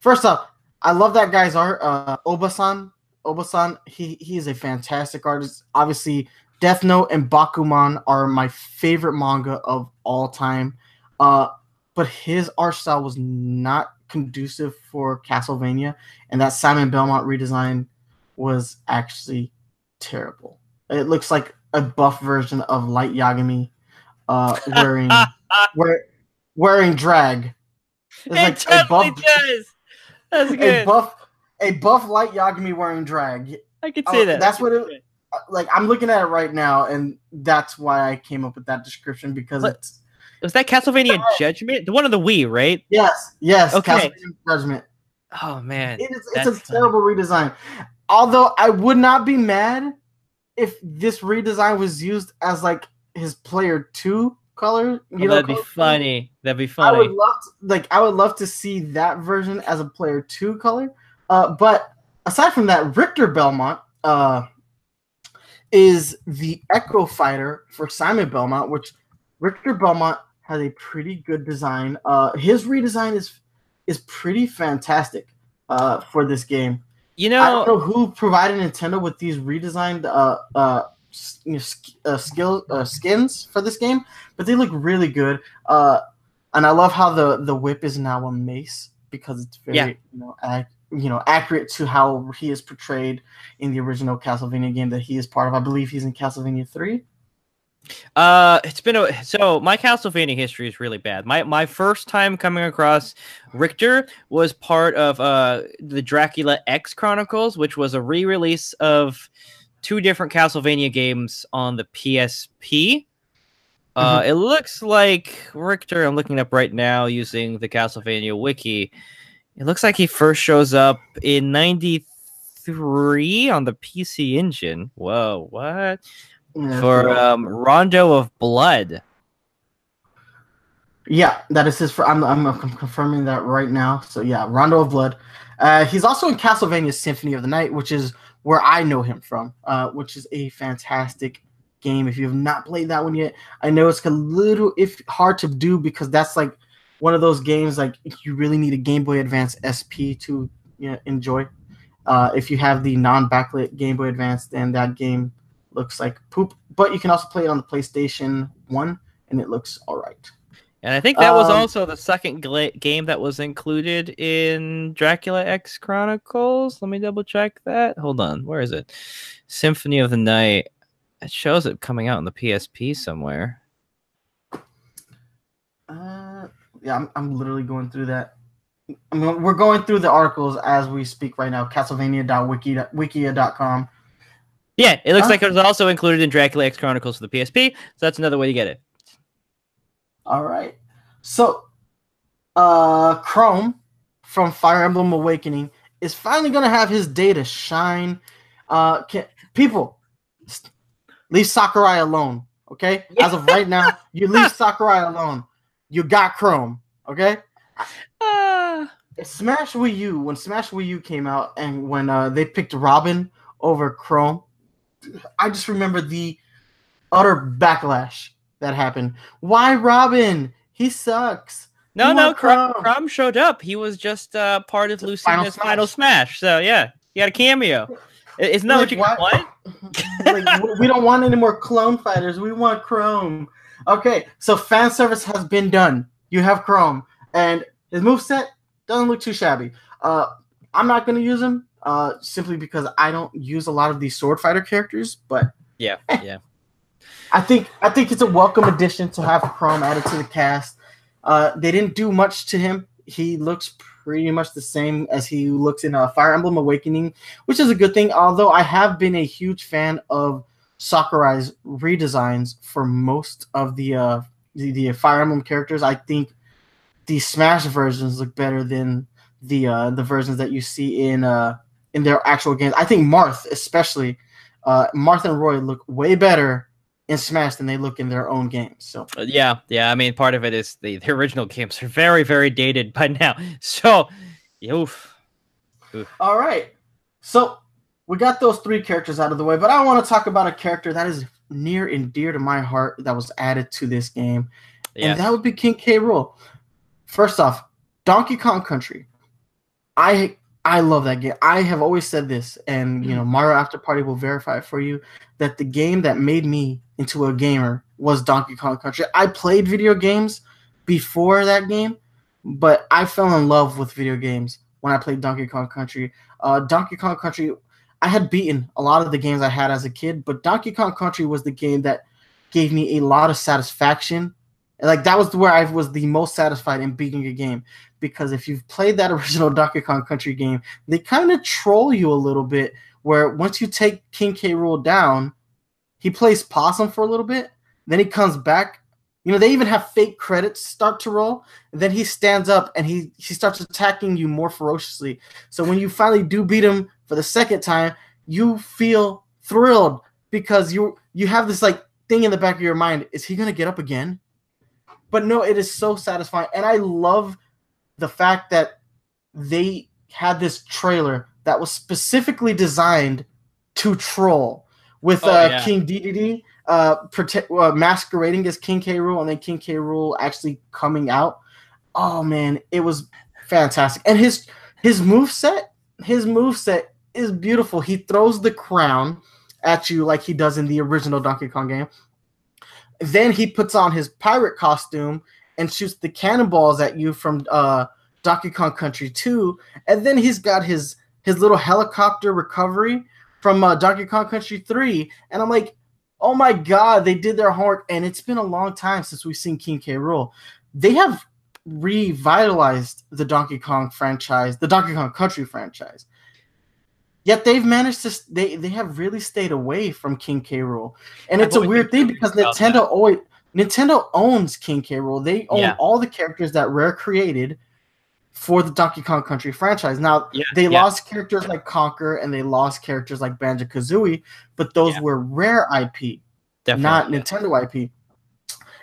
First off, I love that guy's art. Uh, Obasan, Obasan, he he is a fantastic artist. Obviously, Death Note and Bakuman are my favorite manga of all time. Uh, but his art style was not conducive for Castlevania, and that Simon Belmont redesign was actually terrible. It looks like a buff version of Light Yagami uh, wearing wear, wearing drag. It's it like totally a buff, does. That's good. A buff a buff Light Yagami wearing drag. I could say uh, that. That's what it like I'm looking at it right now and that's why I came up with that description because but, it's Was that Castlevania Judgment? The one on the Wii, right? Yes, yes. Okay. Castlevania Judgment. Oh man. It is, it's a terrible redesign. Although I would not be mad if this redesign was used as like his player two color. You Oh, know, that'd be color funny. That'd be funny. I would love to, like I would love to see that version as a player two color. Uh, but aside from that, Richter Belmont uh, is the Echo Fighter for Simon Belmont, which Richter Belmont has a pretty good design. Uh, his redesign is is pretty fantastic uh, for this game. You know, I don't know, who provided Nintendo with these redesigned uh, uh, you know, sk- uh, skill uh, skins for this game, but they look really good. Uh, and I love how the the whip is now a mace because it's very Yeah. you know ac- you know accurate to how he is portrayed in the original Castlevania game that he is part of. I believe he's in Castlevania three. Uh, it's been a so my Castlevania history is really bad. My my first time coming across Richter was part of uh the Dracula X Chronicles, which was a re-release of two different Castlevania games on the PSP. Uh, Mm-hmm. It looks like Richter. I'm looking up right now using the Castlevania wiki. It looks like he first shows up in '93 on the PC Engine. Whoa, what? Yeah, For um, Rondo of Blood. Yeah, that is his. For I'm, I'm I'm confirming that right now. So yeah, Rondo of Blood. Uh, he's also in Castlevania Symphony of the Night, which is where I know him from. Uh, which is a fantastic game. If you have not played that one yet, I know it's a little if hard to do because that's like one of those games like you really need a Game Boy Advance SP to you know, enjoy. Uh, if you have the non-backlit Game Boy Advance, then that game looks like poop. But you can also play it on the PlayStation One, and it looks all right. And I think that was Um, also the second gla- game that was included in Dracula X Chronicles. Let me double check that. Hold on. Where is it? Symphony of the Night. It shows it coming out on the PSP somewhere. Uh, yeah, I'm, I'm literally going through that. I mean, we're going through the articles as we speak right now. Castlevania.wiki.wikia.com. Yeah, it looks like it was also included in Dracula X Chronicles for the PSP. So that's another way to get it. All right. So, uh, Chrom from Fire Emblem Awakening is finally going to have his day to shine. Uh, can, people, leave Sakurai alone. Okay. As of right now, you leave Sakurai alone. You got Chrom. Okay. Ah. Smash Wii U when Smash Wii U came out and when uh, they picked Robin over Chrom, I just remember the utter backlash that happened. Why Robin? He sucks. No, You no, Chrom. Chrom showed up. He was just uh, part of Final Lucina's final smash. So yeah, he had a cameo. Isn't that what you Like, want? like, we don't want any more clone fighters. We want Chrom. Okay, so fan service has been done. You have Chrom, and his moveset doesn't look too shabby. Uh, I'm not going to use him uh, simply because I don't use a lot of these sword fighter characters, but Yeah, yeah. I think I think it's a welcome addition to have Chrom added to the cast. Uh, they didn't do much to him. He looks pretty much the same as he looks in uh, Fire Emblem Awakening, which is a good thing. Although I have been a huge fan of Sakurai's redesigns for most of the uh, the, the Fire Emblem characters. I think the Smash versions look better than the uh, the versions that you see in uh, in their actual games. I think Marth, especially uh, Marth and Roy, look way better in Smash than they look in their own games. So Uh, yeah, yeah. I mean, part of it is the, the original games are very, very dated by now. So, oof. All right. So we got those three characters out of the way, but I want to talk about a character that is near and dear to my heart that was added to this game, Yeah. and that would be King K. Rool. First off, Donkey Kong Country. I I love that game. I have always said this, and you know Mario After Party will verify it for you that the game that made me into a gamer was Donkey Kong Country. I played video games before that game, but I fell in love with video games when I played Donkey Kong Country. Uh, Donkey Kong Country, I had beaten a lot of the games I had as a kid, but Donkey Kong Country was the game that gave me a lot of satisfaction. Like that was where I was the most satisfied in beating a game because if you've played that original Donkey Kong Country game, they kind of troll you a little bit. Where once you take King K. Rool down, he plays possum for a little bit, then he comes back, You know, they even have fake credits start to roll. And then he stands up and he he starts attacking you more ferociously. So when you finally do beat him for the second time, you feel thrilled because you you have this like thing in the back of your mind: is he gonna get up again? But no, it is so satisfying, and I love the fact that they had this trailer that was specifically designed to troll with Oh, uh, yeah. King Dedede uh, prote- uh, masquerading as King K. Rool and then King K. Rool actually coming out. Oh man, it was fantastic. And his his move set, his move set is beautiful. He throws the crown at you like he does in the original Donkey Kong game. Then he puts on his pirate costume and shoots the cannonballs at you from uh, Donkey Kong Country 2. And then he's got his his little helicopter recovery from uh, Donkey Kong Country 3. And I'm like, oh my god, they did their homework. And it's been a long time since we've seen King K. Rool. They have revitalized the Donkey Kong franchise, the Donkey Kong Country franchise. Yet they've managed to they they have really stayed away from King K. Rool. And it's a weird thing because Nintendo always Nintendo owns King K. Rool. They own Yeah. all the characters that Rare created for the Donkey Kong Country franchise. Now Yeah, they lost characters like Conker and they lost characters like Banjo Kazooie, but those were Rare IP, Definitely. not Nintendo IP.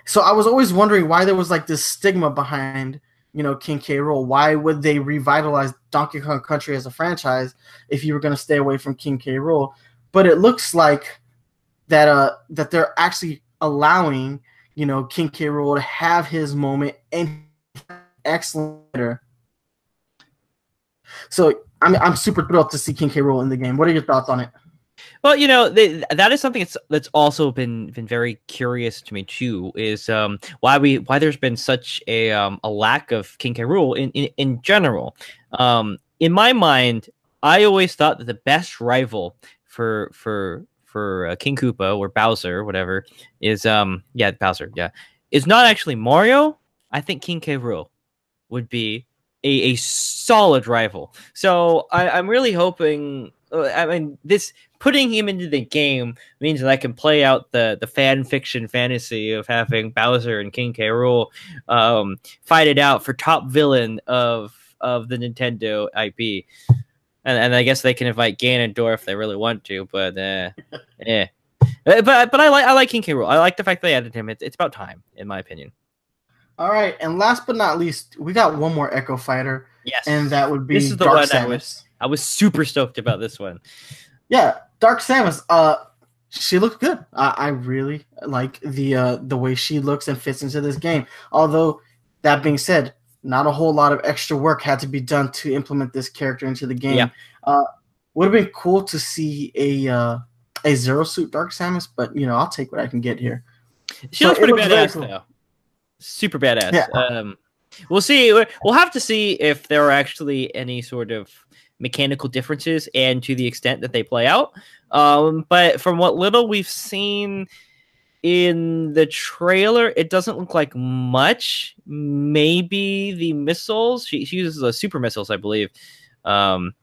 So I was always wondering why there was like this stigma behind, you know, King K. Rool. Why would they revitalize Donkey Kong Country as a franchise if you were going to stay away from King K. Rool? But it looks like that uh that they're actually allowing, you know, King K. Rool to have his moment and excellent. So I'm I'm super thrilled to see King K. Rool in the game. What are your thoughts on it? Well, you know, they, that is something that's that's also been been very curious to me too. Is um why we why there's been such a um a lack of King K. Rool in, in in general. Um, in my mind, I always thought that the best rival for for for uh, King Koopa or Bowser, whatever, is um yeah Bowser, yeah, is not actually Mario. I think King K. Rool would be a, a solid rival. So I, I'm really hoping. uh, I mean, this putting him into the game means that I can play out the the fan fiction fantasy of having Bowser and King K. Rool um, fight it out for top villain of of the Nintendo IP. And, and I guess they can invite Ganondorf if they really want to, but uh, yeah. Uh, But but I like I like King K. Rool. I like the fact they added him. It's it's about time, in my opinion. All right, and last but not least, we got one more Echo Fighter, Yes, and that would be This is the Dark one I was- I was super stoked about this one. Yeah, Dark Samus. Uh, she looked good. I, I really like the uh the way she looks and fits into this game. Although that being said, not a whole lot of extra work had to be done to implement this character into the game. Yeah. Uh, would have been cool to see a uh a zero suit Dark Samus, but you know I'll take what I can get here. She So looks pretty looks badass cool. though. Super badass. Yeah. Um, we'll see. We'll have to see if there are actually any sort of mechanical differences and to the extent that they play out. Um, but from what little we've seen in the trailer, it doesn't look like much. Maybe the missiles. She, she uses the super missiles, I believe. Um,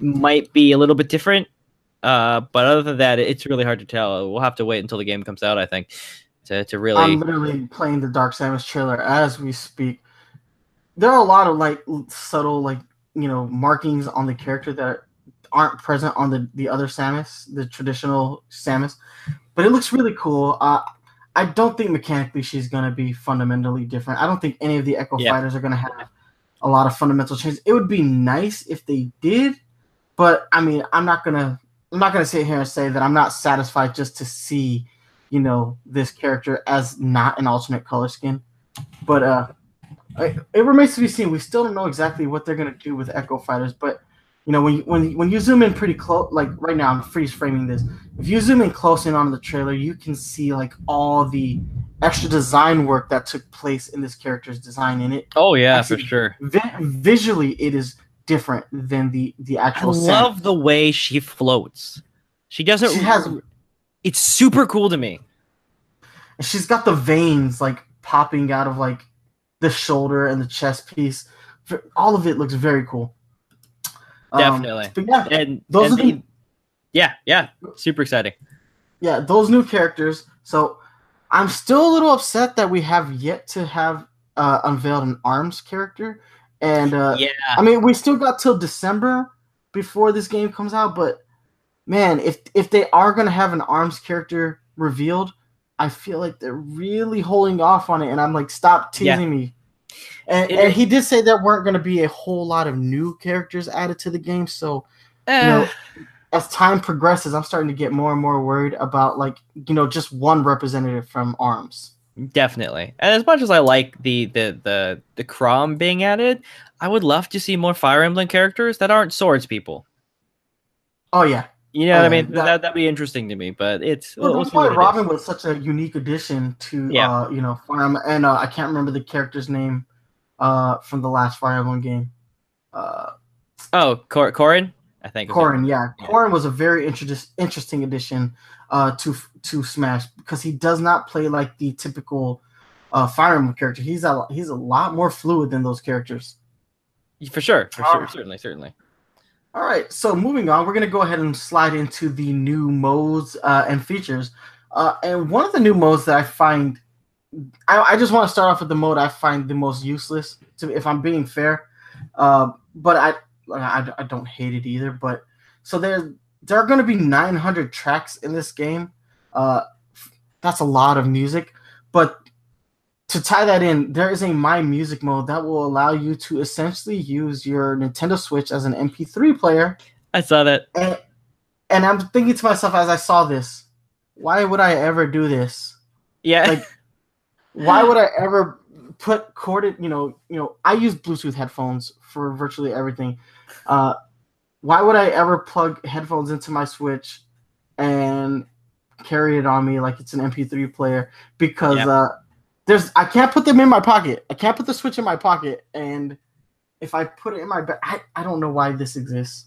might be a little bit different. Uh, but other than that, it's really hard to tell. We'll have to wait until the game comes out, I think, to, to really. I'm literally playing the Dark Samus trailer as we speak. There are a lot of like subtle, like you know, markings on the character that aren't present on the the other Samus, the traditional Samus. But it looks really cool. Uh, I don't think mechanically she's gonna be fundamentally different. I don't think any of the Echo Yeah. Fighters are gonna have a lot of fundamental changes. It would be nice if they did, but I mean, I'm not gonna I'm not gonna sit here and say that I'm not satisfied just to see you know this character as not an alternate color skin but uh I, it remains to be seen we still don't know exactly what they're going to do with echo fighters but you know when you, when, you- when you zoom in pretty close like right now i'm freeze framing this if you zoom in close in on the trailer you can see like all the extra design work that took place in this character's design in it Oh yeah, Actually, for sure. vi- visually it is different than the the actual Samus. love the way she floats. She doesn't. she has It's super cool to me. And she's got the veins like popping out of like the shoulder and the chest piece. All of it looks very cool. Um, Definitely. but yeah, And those and are the- they- yeah, yeah, super exciting. yeah, those new characters. So I'm still a little upset that we have yet to have uh, unveiled an Arms character, and uh, yeah, I mean we still got till December before this game comes out. But man, if if they are gonna have an Arms character revealed, I feel like they're really holding off on it, and I'm like, stop Yeah. teasing me. And, and he did say there weren't going to be a whole lot of new characters added to the game. So Eh, know, as time progresses, I'm starting to get more and more worried about like you know just one representative from Arms. definitely. And as much as I like the the the the Chrom being added, I would love to see more Fire Emblem characters that aren't swords people. Oh yeah, You know what I mean? that- That that'd be interesting to me. But it's well, we'll that's why it is. Robin was such a unique addition to Yeah. uh, you know Fire Emblem, and uh, I can't remember the character's name uh, from the last Fire Emblem game. Uh, Oh, Cor- Corrin, I think. Corrin, yeah, Yeah. Corrin was a very interest, interesting addition uh, to to Smash because he does not play like the typical uh, Fire Emblem character. He's a he's a lot more fluid than those characters. For sure, for All sure, certainly, certainly. All right, so moving on, we're gonna go ahead and slide into the new modes uh, and features. Uh, and one of the new modes that I find, I, I just want to start off with the mode I find the most useless. To, if I'm being fair, uh, but I, I I don't hate it either. But so there there are going to be 900 tracks in this game. Uh, that's a lot of music, but to tie that in, there is a My Music mode that will allow you to essentially use your Nintendo Switch as an MP3 player. I saw that. And, and I'm thinking to myself as I saw this, why would I ever do this? Yeah, Like, Why would I ever put corded? You know, you know, I use Bluetooth headphones for virtually everything. Uh, why would I ever plug headphones into my Switch and carry it on me like it's an MP3 player? Because Yeah. uh, there's I can't put them in my pocket. I can't put the Switch in my pocket, and if I put it in my bag, I, I don't know why this exists.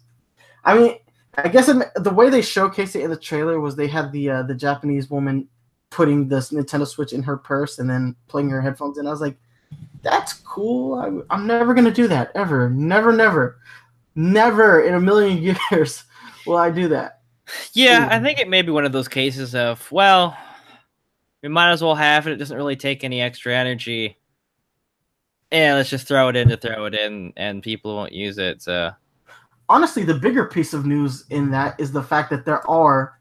I mean, I guess the way they showcased it in the trailer was they had the uh, the Japanese woman putting this Nintendo Switch in her purse and then playing her headphones in. I was like, that's cool. I, I'm never gonna do that ever. Never, never, never in a million years will I do that. yeah. I think it may be one of those cases of well, we might as well have it. It doesn't really take any extra energy. Yeah, let's just throw it in to throw it in, and people won't use it. So Honestly, the bigger piece of news in that is the fact that there are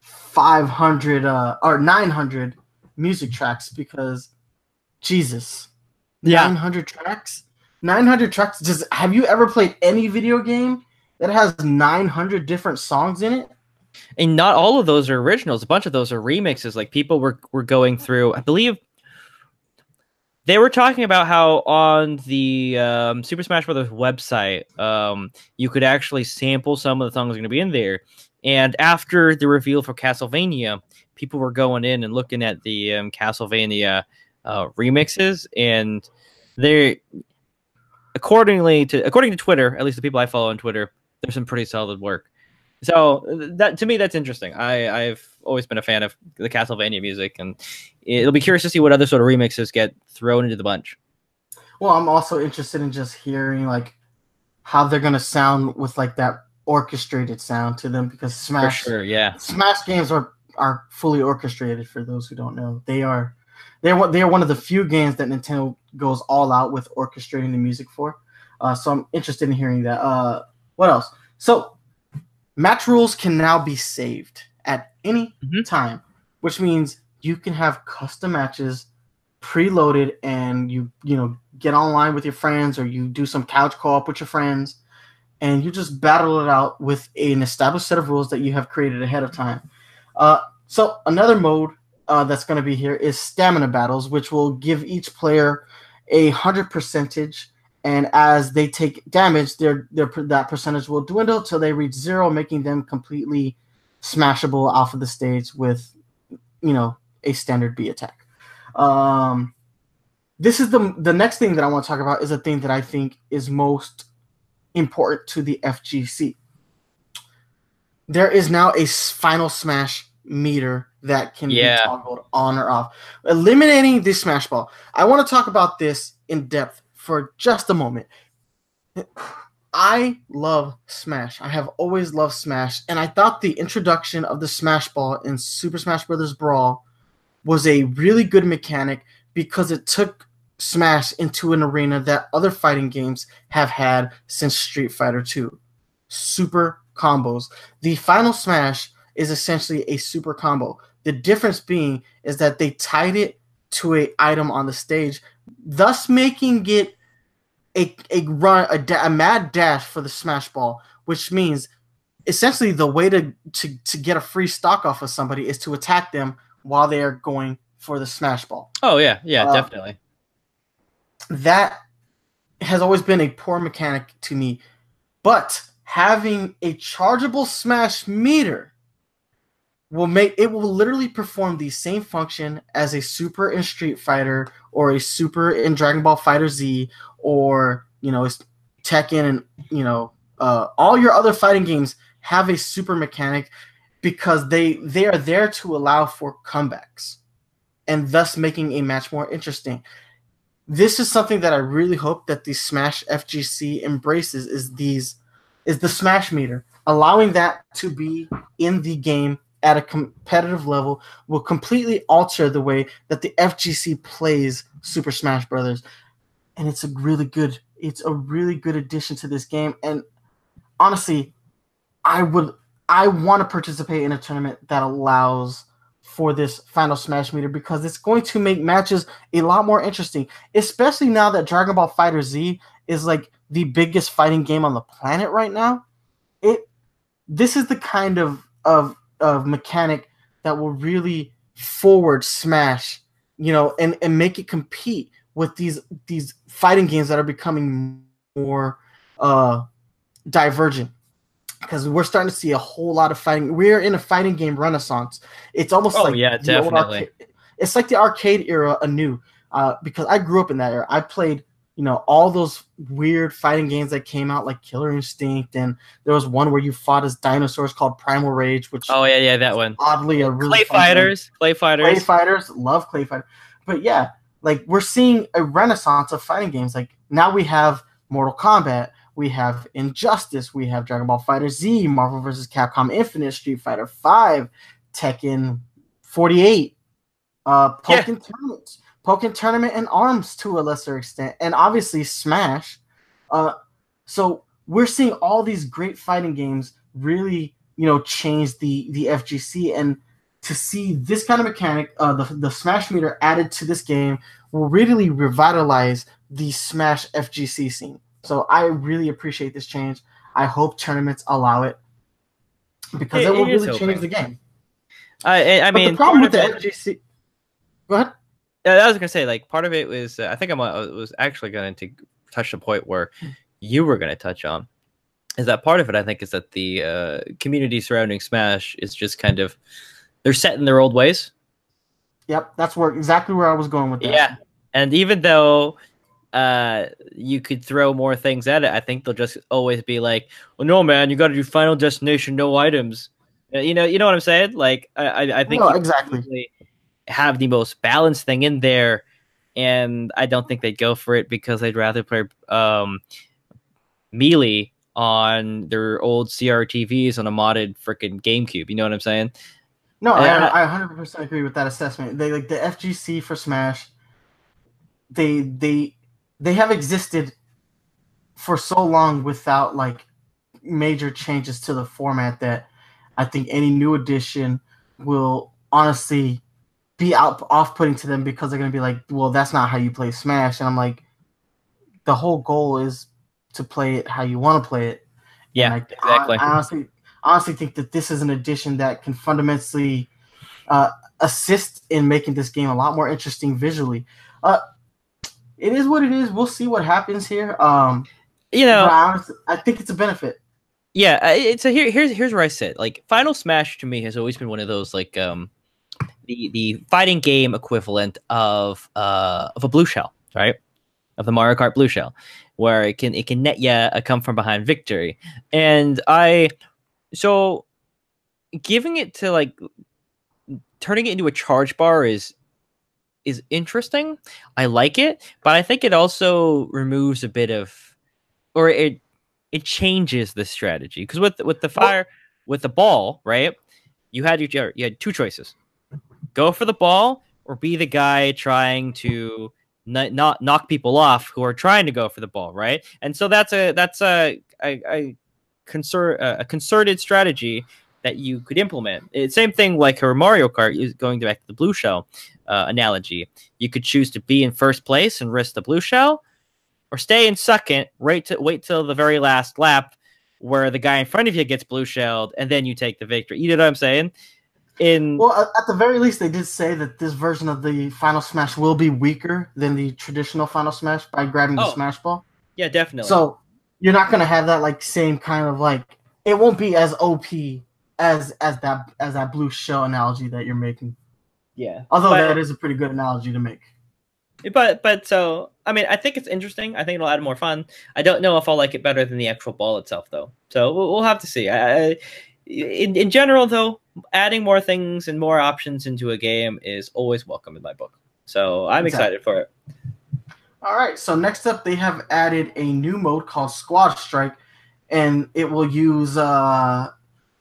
500 uh, or 900 music tracks because Jesus, yeah, 900 tracks 900 tracks just have you ever played any video game that has 900 different songs in it and not all of those are originals. A bunch of those are remixes. Like people were were going through. I believe they were talking about how on the um, Super Smash Brothers website, um, you could actually sample some of the songs going to be in there. And after the reveal for Castlevania, people were going in and looking at the um, Castlevania uh, remixes, and they, accordingly to according to Twitter, at least the people I follow on Twitter, there's some pretty solid work. So that to me, that's interesting. I I've always been a fan of the Castlevania music, and it'll be curious to see what other sort of remixes get thrown into the bunch. well i'm also interested in just hearing like how they're gonna sound with like that orchestrated sound to them because For smash sure, yeah. Smash games are are fully orchestrated. For those who don't know, they are they're they are one of the few games that Nintendo goes all out with orchestrating the music for. Uh, so I'm interested in hearing that. Uh, what else? So match rules can now be saved at any Mhm. time, which means you can have custom matches preloaded and you you know get online with your friends or you do some couch co-op with your friends and you just battle it out with an established set of rules that you have created ahead of time. Uh, so another mode uh, that's going to be here is stamina battles, which will give each player a hundred percentage, and as they take damage, their their that percentage will dwindle till they reach zero, making them completely smashable off of the stage with, you know, a standard B attack. Um, this is the the next thing that I want to talk about is a thing that I think is most important to the FGC. There is now a final smash meter that can Yeah. be toggled on or off, eliminating the smash ball. I want to talk about this in depth for just a moment. I love Smash. I have always loved Smash, and I thought the introduction of the Smash Ball in Super Smash Bros. Brawl was a really good mechanic because it took Smash into an arena that other fighting games have had since Street Fighter 2. Super combos. The final Smash is essentially a super combo. The difference being is that they tied it to a item on the stage, thus making it a, a run a, da- a mad dash for the smash ball, which means essentially the way to, to to get a free stock off of somebody is to attack them while they are going for the smash ball. Oh yeah, yeah, Uh, definitely. That has always been a poor mechanic to me, but having a chargeable smash meter will make it will literally perform the same function as a super in Street Fighter or a super in Dragon Ball FighterZ or you know Tekken and you know uh, all your other fighting games have a super mechanic because they they are there to allow for comebacks and thus making a match more interesting. This is something that I really hope that the Smash FGC embraces is these is the Smash meter, allowing that to be in the game at a competitive level will completely alter the way that the FGC plays Super Smash Brothers. And it's a really good it's a really good addition to this game and honestly I would I want to participate in a tournament that allows for this final smash meter because it's going to make matches a lot more interesting, especially now that Dragon Ball FighterZ is like the biggest fighting game on the planet right now. It this is the kind of of of mechanic that will really forward smash, you know, and and make it compete with these these fighting games that are becoming more uh divergent because we're starting to see a whole lot of fighting. We're in a fighting game renaissance. It's almost Oh, like yeah, definitely. arcade- It's like the arcade era anew. Uh, because I grew up in that era. I played, you know, all those weird fighting games that came out, like Killer Instinct, and there was one where you fought as dinosaurs called Primal Rage, which Oh yeah, yeah, that one. oddly a really Clay fun game. fighters, clay fighters. Clay fighters, love clay fighters But yeah, like we're seeing a renaissance of fighting games. Like now we have Mortal Kombat, we have Injustice, we have Dragon Ball FighterZ, Marvel vs. Capcom Infinite, Street Fighter Five, Tekken 48, uh, Yeah. Pokken Tournament, Pokken Tournament and Arms to a lesser extent, and obviously Smash. Uh, so we're seeing all these great fighting games really, you know, change the the FGC and to see this kind of mechanic, uh, the the Smash meter added to this game will really revitalize the Smash FGC scene. So I really appreciate this change. I hope tournaments allow it because It- it, will really hoping. change the game. I, I, I But mean, the problem with the FGC. Go ahead. Uh, I was gonna say, like, part of it was uh, I think I'm, I was actually going to touch the point where you were going to touch on. Is that part of it? I think is that the uh, community surrounding Smash is just kind of they're set in their old ways. Yep, that's where exactly where I was going with that. Yeah, and even though uh, you could throw more things at it, I think they'll just always be like, "Well, no, man, you got to do Final Destination, no items." Uh, You know, you know what I'm saying? Like, I, I, I think No, exactly. probably have the most balanced thing in there, and I don't think they'd go for it because they'd rather play um, Melee on their old CRTVs on a modded freaking GameCube. You know what I'm saying? No. I, I 100% agree with that assessment. They like the FGC for Smash. They they they have existed for so long without like major changes to the format that I think any new addition will honestly be out off-putting to them because they're gonna be like, well, that's not how you play Smash, and I'm like, the whole goal is to play it how you want to play it. Yeah, I, exactly. I, I honestly, honestly think that this is an addition that can fundamentally uh, assist in making this game a lot more interesting visually. Uh, it is what it is. We'll see what happens here. Um, You know, I, honestly, I think it's a benefit. Yeah, so here, here's here's where I sit. Like Final Smash to me has always been one of those like um the the fighting game equivalent of uh of a blue shell, right? Of the Mario Kart blue shell, where it can it can net you a come from behind victory. And I so giving it to like turning it into a charge bar is is interesting. I like it, but I think it also removes a bit of or it it changes the strategy because with with the fire with the ball right you had your you had two choices go for the ball or be the guy trying to n- not knock people off who are trying to go for the ball, right? And so that's a that's a a, a, concert, a concerted strategy that you could implement. It's same thing like her Mario Kart is going back to the blue shell uh, analogy. You could choose to be in first place and risk the blue shell, or stay in second, right to wait till the very last lap where the guy in front of you gets blue shelled, and then you take the victory. You know what I'm saying? In Well, at, at the very least, they did say that this version of the Final Smash will be weaker than the traditional Final Smash by grabbing the Oh. Smash Ball. yeah, definitely. So you're not gonna have that like same kind of like it won't be as OP as as that as that blue shell analogy that you're making. yeah, Although But- that is a pretty good analogy to make. but but so I mean, I think it's interesting. I think it'll add more fun. I don't know if I'll like it better than the actual ball itself, though. So we'll, we'll have to see. I, I- in in general, though, adding more things and more options into a game is always welcome in my book. So I'm Exactly. excited for it. All right, so next up, they have added a new mode called Squad Strike, and it will use uh,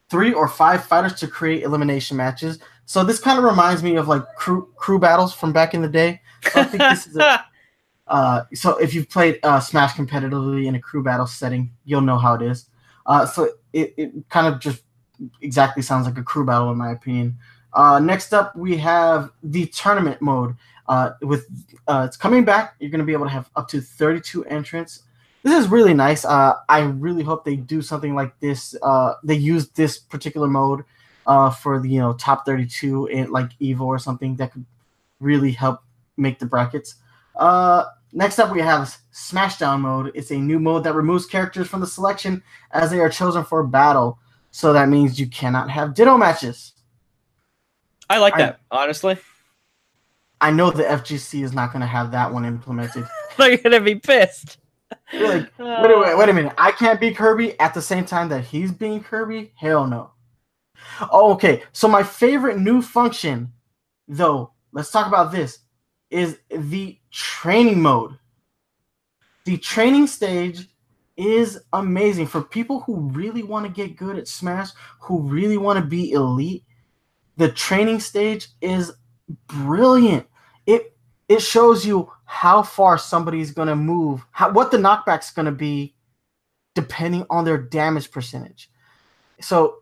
three or five fighters to create elimination matches. So this kind of reminds me of like crew crew battles from back in the day. So I think this is a, uh, so if you've played uh, Smash competitively in a crew battle setting, you'll know how it is. Uh, so it, it kind of just exactly sounds like a crew battle in my opinion. Uh, next up, we have the tournament mode. Uh, with uh, it's coming back. You're going to be able to have up to 32 entrants. This is really nice. Uh, I really hope they do something like this. Uh, they use this particular mode uh, for the you know top 32 in like Evo or something that could really help make the brackets. Next up, we have Smashdown mode. It's a new mode that removes characters from the selection as they are chosen for battle. So that means you cannot have Ditto matches. I like I- that honestly. I know the FGC is not going to have that one implemented. They're gonna be pissed. You're like, Wait, a- wait, wait a minute. I can't be Kirby at the same time that he's being Kirby? Hell no. Oh, okay. So my favorite new function, though, let's talk about this, is the training mode. The training stage is amazing for people who really want to get good at Smash, who really want to be elite. The training stage is brilliant. It it shows you how far somebody's going to move, how, what the knockback's going to be depending on their damage percentage. So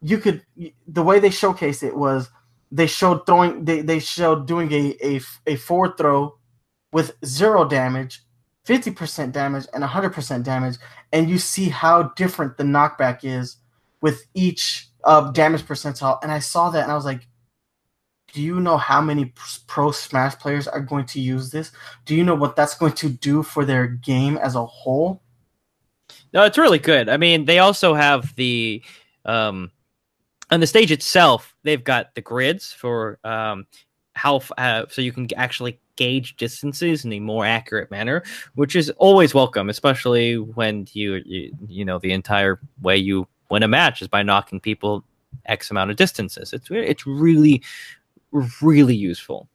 you could the way they showcased it was they showed throwing they, they showed doing a, a a forward throw with zero damage, 50% damage and 100% damage and you see how different the knockback is with each uh, damage percentile. And I saw that and I was like do you know how many pro smash players are going to use this? Do you know what that's going to do for their game as a whole? No, it's really good. I mean, they also have the um on the stage itself, they've got the grids for um how uh, so you can actually gauge distances in a more accurate manner, which is always welcome, especially when you you, you know the entire way you win a match is by knocking people x amount of distances. It's it's really really useful.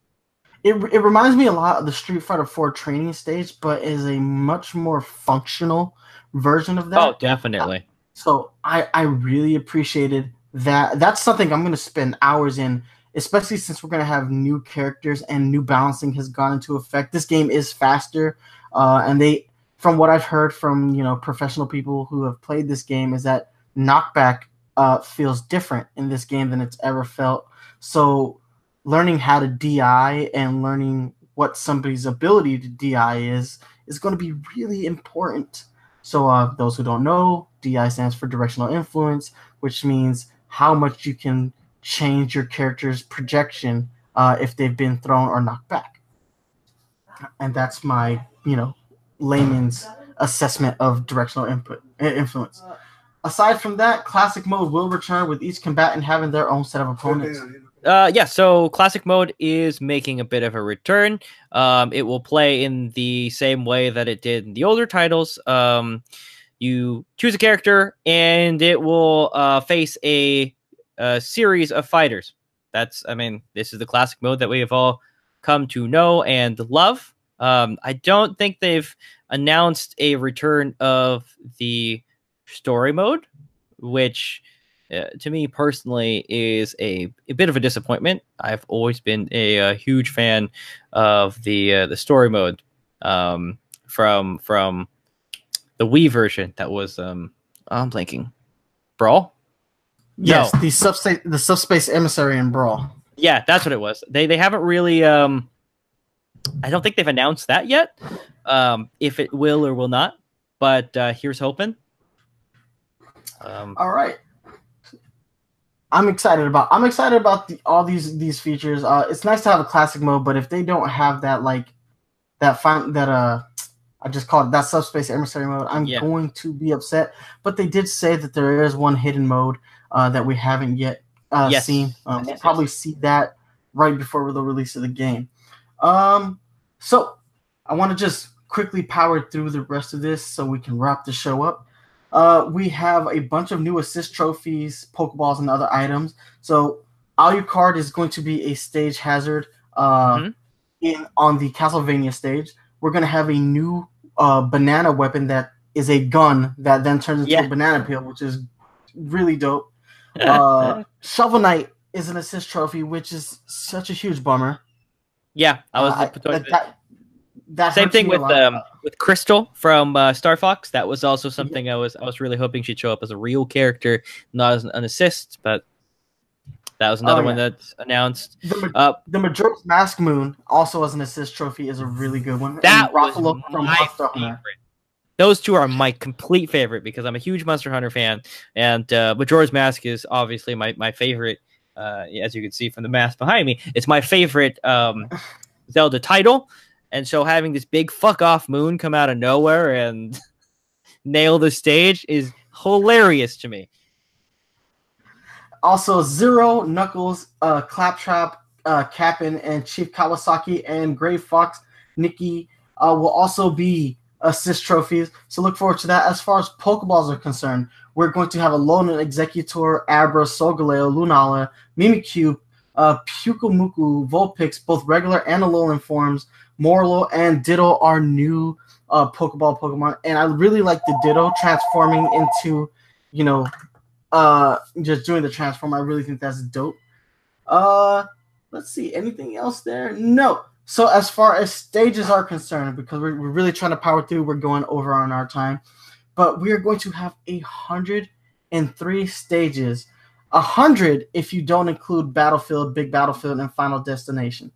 it, it reminds me a lot of the street fighter 4 training stage but is a much more functional version of that Oh, definitely. So I I really appreciated that. That's something I'm gonna spend hours in, especially since we're gonna have new characters and new balancing has gone into effect. This game is faster, uh, and they, from what I've heard from you know professional people who have played this game, is that knockback uh, feels different in this game than it's ever felt. So learning how to DI and learning what somebody's ability to DI is is going to be really important. So, uh, those who don't know, DI stands for directional influence, which means how much you can change your character's projection uh, if they've been thrown or knocked back. And that's my, you know, layman's assessment of directional input influence. Aside from that, classic mode will return with each combatant having their own set of opponents. Uh, yeah, so classic mode is making a bit of a return. Um, it will play in the same way that it did in the older titles. Um, you choose a character, and it will uh, face a, a series of fighters. That's, I mean, this is the classic mode that we have all come to know and love. Um, I don't think they've announced a return of the story mode, which uh, to me personally, is a, a bit of a disappointment. I've always been a, a huge fan of the uh, the story mode um, from from the Wii version. That was um, I'm blanking. Brawl. Yes, No. the subspace the subspace emissary in Brawl. Yeah, that's what it was. They they haven't really. Um, I don't think they've announced that yet. Um, if it will or will not, but uh, here's hoping. Um, All right. I'm excited about. I'm excited about the, all these these features. Uh, it's nice to have a classic mode, but if they don't have that like that fine that uh, I just called it that subspace emissary mode, I'm Yeah. going to be upset. But they did say that there is one hidden mode uh, that we haven't yet uh, Yes. seen. Um, we'll probably see that right before the release of the game. Um, so I want to just quickly power through the rest of this so we can wrap the show up. Uh, we have a bunch of new assist trophies, Pokeballs, and other items. So Alucard is going to be a stage hazard uh, Mhm. in on the Castlevania stage. We're going to have a new uh, banana weapon that is a gun that then turns into Yeah. a banana peel, which is really dope. Uh, Shovel Knight is an assist trophy, which is such a huge bummer. yeah, I was. Uh, I- that- that- that Same thing with um with Krystal from uh, Star Fox. That was also something I was I was really hoping she'd show up as a real character, not as an, assist. But that was another Oh, one yeah. that's announced. the, Uh, the Majora's Mask Moon also as an assist trophy is a really good one. that And Rathalos from Monster Hunter. Those two are my complete favorite because I'm a huge Monster Hunter fan, and uh, Majora's Mask is obviously my my favorite. Uh, as you can see from the mask behind me, it's my favorite um, Zelda title, and so having this big fuck off moon come out of nowhere and nail the stage is hilarious to me. Also, Zero, Knuckles, uh, Klaptrap, uh, Cap'n, and Chief Kawasaki and Gray Fox, Nikki uh, will also be assist trophies. So look forward to that. As far as Pokeballs are concerned, we're going to have a Alolan Exeggutor, Abra, Solgaleo, Lunala, Mimikyu, uh, Pyukumuku, Vulpix, both regular and Alolan forms. Morlo and Ditto are new uh, Pokeball Pokemon, and I really like the Ditto transforming into, you know, uh, just doing the transform. I really think that's dope. Uh, let's see, anything else there? No. So as far as stages are concerned, because we're, we're really trying to power through, we're going over on our time, but we are going to have a hundred and three stages. A hundred if you don't include Battlefield, Big Battlefield, and Final Destination.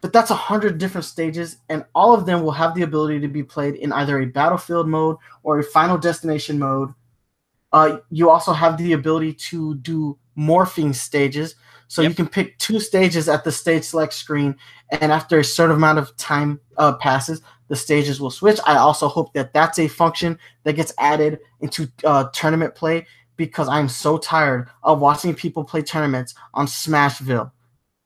But that's a hundred different stages, and all of them will have the ability to be played in either a Battlefield mode or a Final Destination mode. Uh, you also have the ability to do morphing stages, so Yep. you can pick two stages at the stage select screen, and after a certain amount of time uh, passes, the stages will switch. I also hope that that's a function that gets added into uh, tournament play because I'm so tired of watching people play tournaments on Smashville.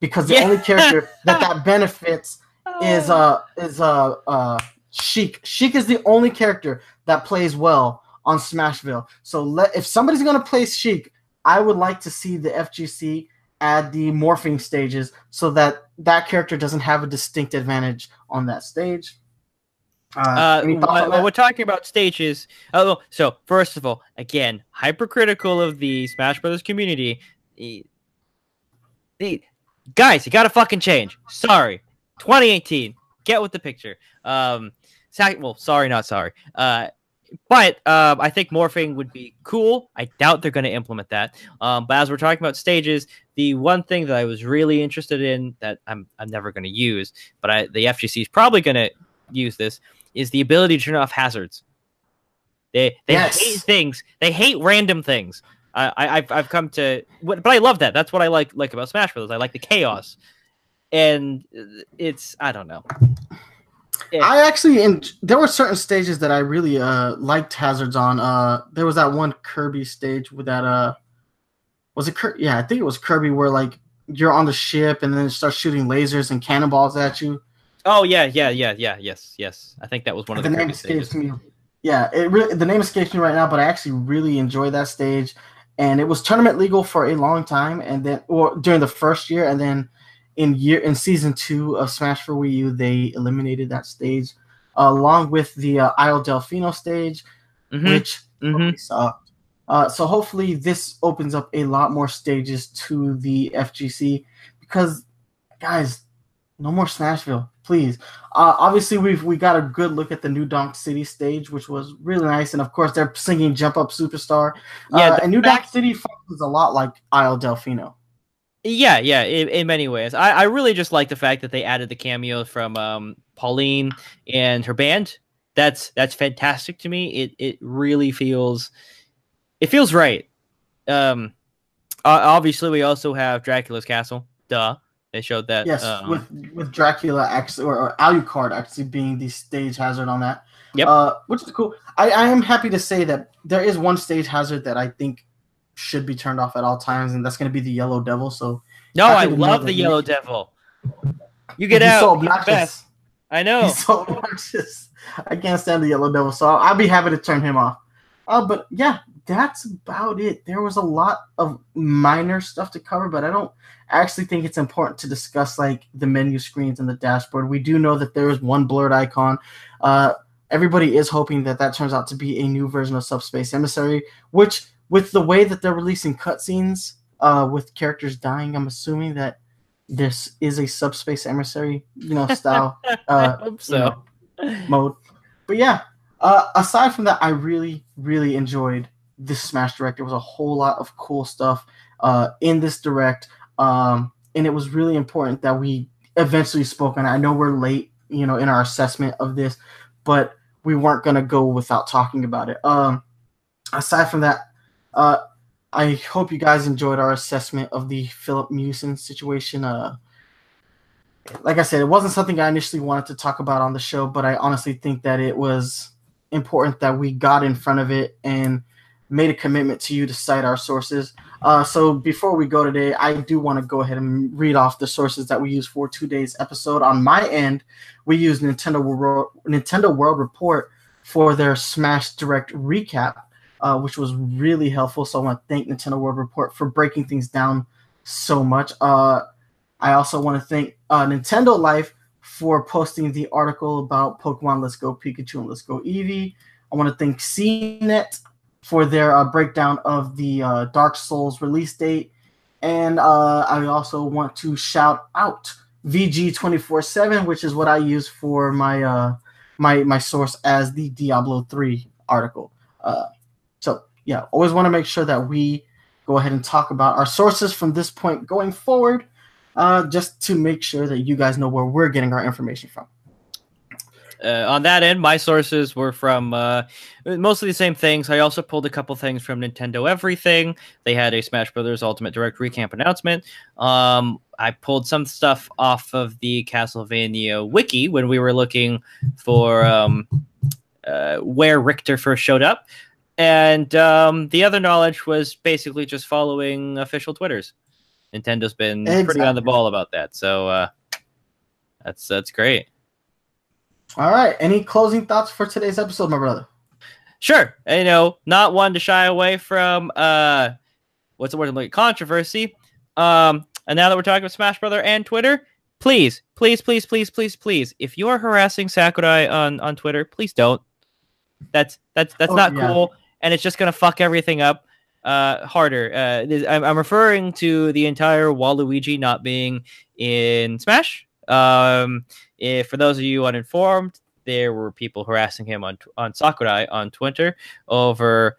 Because the Yeah. only character that that benefits is uh is uh uh Sheik. Sheik is the only character that plays well on Smashville. So let if somebody's gonna play Sheik, I would like to see the FGC add the morphing stages so that that character doesn't have a distinct advantage on that stage. Uh, Uh, any thoughts while, on while that? we're talking about stages, oh, so first of all, again, hypercritical of the Smash Brothers community. The, the- guys, you gotta fucking change. Sorry, 2018. Get with the picture. Um, well, sorry, not sorry. Uh, but um, I think morphing would be cool. I doubt they're going to implement that. Um, but as we're talking about stages, the one thing that I was really interested in that I'm I'm never going to use, but I the FGC is probably going to use this is the ability to turn off hazards. They they Yes. hate things. They hate random things. I, I I've I've come to, but I love that. That's what I like like about Smash Bros. I like the chaos, and it's I don't know. Yeah. I actually, and there were certain stages that I really uh liked hazards on. Uh, there was that one Kirby stage with that uh, was it Kirby? Yeah, I think it was Kirby where like you're on the ship and then it starts shooting lasers and cannonballs at you. Oh yeah, yeah, yeah, yeah. Yes, yes. I think that was one of the the, name escapes stages. me. Yeah, it really the name escapes me right now, but I actually really enjoyed that stage, and it was tournament legal for a long time, and then or during the first year, and then in year in season two of Smash for Wii U, they eliminated that stage, along with the uh, Isle Delfino stage, Mhm, which mhm. sucked. Uh, so hopefully this opens up a lot more stages to the FGC because, guys, no more Smashville, please. Uh, obviously, we've we got a good look at the New Donk City stage, which was really nice, and of course they're singing "Jump Up Superstar." Yeah, uh, the and New Donk City functions a lot like Isle Delfino. Yeah, yeah, in, in many ways. I, I really just like the fact that they added the cameo from um, Pauline and her band. That's that's fantastic to me. It it really feels it feels right. Um, obviously, we also have Dracula's Castle. Duh, they showed that. Yes, um, with with Dracula actually or, or Alucard actually being the stage hazard on that. Yep. Uh, which is cool. I, I am happy to say that there is one stage hazard that I think should be turned off at all times, and that's going to be the Yellow Devil. So no, I I love the he- Yellow Devil. You get out. so obnoxious. I know. He's so obnoxious. I can't stand the Yellow Devil, so I'll be happy to turn him off. Uh, but yeah, that's about it. There was a lot of minor stuff to cover, but I don't actually think it's important to discuss like the menu screens and the dashboard. We do know that there is one blurred icon. Uh, everybody is hoping that that turns out to be a new version of Subspace Emissary, which, with the way that they're releasing cutscenes uh, with characters dying, I'm assuming that this is a Subspace Emissary, you know, style uh, hope you know, mode. But yeah, uh, aside from that, I really, really enjoyed this Smash Direct. There was a whole lot of cool stuff uh, in this Direct, um, and it was really important that we eventually spoke on it. I know we're late, you know, in our assessment of this, but we weren't gonna go without talking about it. Um, aside from that, uh, I hope you guys enjoyed our assessment of the Filip Miucin situation. Uh, like I said, it wasn't something I initially wanted to talk about on the show, but I honestly think that it was important that we got in front of it and made a commitment to you to cite our sources. Uh, so before we go today, I do want to go ahead and read off the sources that we use for today's episode. On my end, we use Nintendo World, Nintendo World Report for their Smash Direct recap, uh, which was really helpful. So I want to thank Nintendo World Report for breaking things down so much. Uh, I also want to thank uh, Nintendo Life for posting the article about Pokemon Let's Go Pikachu and Let's Go Eevee. I want to thank CNET for their uh, breakdown of the uh, Dark Souls release date. And uh, I also want to shout out VG247, which is what I use for my uh, my my source as the Diablo 3 article. Yeah, always want to make sure that we go ahead and talk about our sources from this point going forward uh, just to make sure that you guys know where we're getting our information from. uh, on that end, my sources were from uh, mostly the same things. I also pulled a couple things from Nintendo Everything. They had a Smash Brothers Ultimate Direct Recamp announcement. Um, I pulled some stuff off of the Castlevania wiki when we were looking for um, uh, where Richter first showed up. And um, the other knowledge was basically just following official Twitters. Nintendo's been pretty on the ball about that, so uh, that's that's great. All right. Any closing thoughts for today's episode, my brother? Sure, you know, not one to shy away from. Uh, what's the word? Looking controversy. Um, and now that we're talking about Smash Brother and Twitter, please, please, please, please, please, please, if you are harassing Sakurai on on Twitter, please don't. That's that's that's Oh, not yeah. cool, and it's just gonna fuck everything up uh harder. Uh, I'm, I'm referring to the entire Waluigi not being in Smash. Um, if for those of you uninformed, there were people harassing him on on Sakurai on Twitter over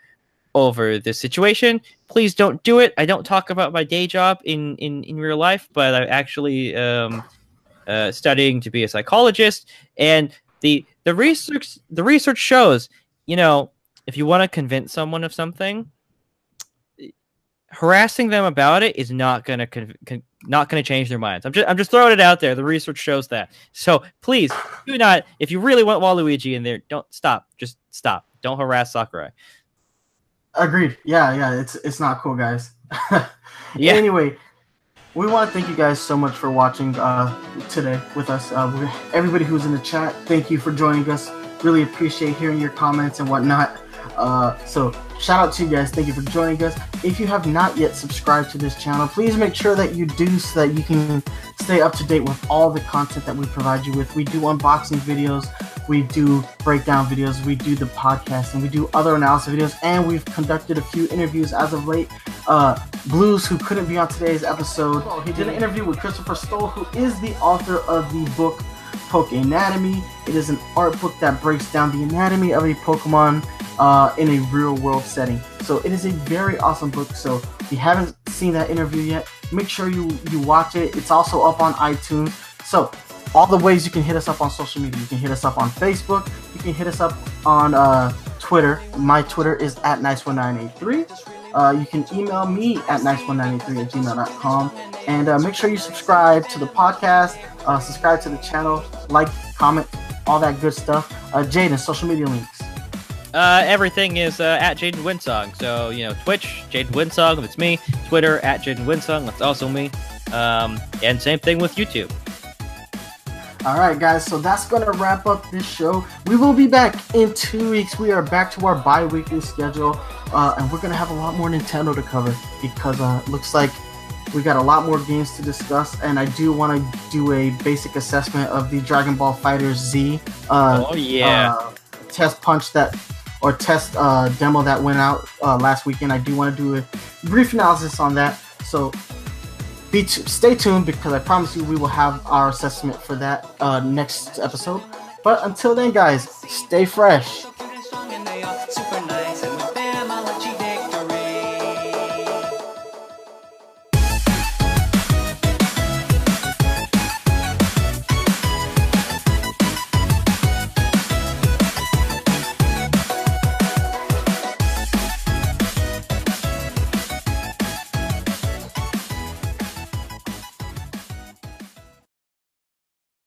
over this situation. Please don't do it. I don't talk about my day job in in in real life, but I'm actually um, uh, studying to be a psychologist, and the the research the research shows, you know, if you want to convince someone of something, harassing them about it is not gonna con- con- not gonna change their minds. I'm just I'm just throwing it out there. The research shows that. So please do not. If you really want Waluigi in there, don't stop. Just stop. Don't harass Sakurai. Agreed. Yeah, yeah. It's it's not cool, guys. Yeah. Anyway, we want to thank you guys so much for watching uh, today with us. Uh, everybody who's in the chat, thank you for joining us. Really appreciate hearing your comments and whatnot. Uh, so shout out to you guys. Thank you for joining us. If you have not yet subscribed to this channel, please make sure that you do so that you can stay up to date with all the content that we provide you with. We do unboxing videos, we do breakdown videos, we do the podcast, and we do other analysis videos, and we've conducted a few interviews as of late. Uh, Blues, who couldn't be on today's episode, he did an interview with Christopher Stoll, who is the author of the book Poke Anatomy. It is an art book that breaks down the anatomy of a Pokemon uh, in a real world setting. So it is a very awesome book. So if you haven't seen that interview yet, make sure you you watch it. It's also up on iTunes. So all the ways you can hit us up on social media. You can hit us up on Facebook. You can hit us up on uh, Twitter. My Twitter is at nice1983. Uh, you can email me at nice1983 at gmail.com. And uh, make sure you subscribe to the podcast, uh, subscribe to the channel, like, comment, all that good stuff. Uh, Jaden, social media links. Uh, everything is uh, at Jaden Winsong. So, you know, Twitch, Jaden Winsong, that's me. Twitter, at Jaden Winsong, that's also me. Um, and same thing with YouTube. All right, guys, so that's going to wrap up this show. We will be back in two weeks. We are back to our bi weekly schedule, uh, and we're going to have a lot more Nintendo to cover because uh, looks like we got a lot more games to discuss. And I do want to do a basic assessment of the Dragon Ball FighterZ. Uh, oh, yeah. Uh, test punch that, or test uh, demo that went out uh, last weekend. I do want to do a brief analysis on that. So be t- stay tuned because I promise you we will have our assessment for that uh, next episode. But until then, guys, stay fresh.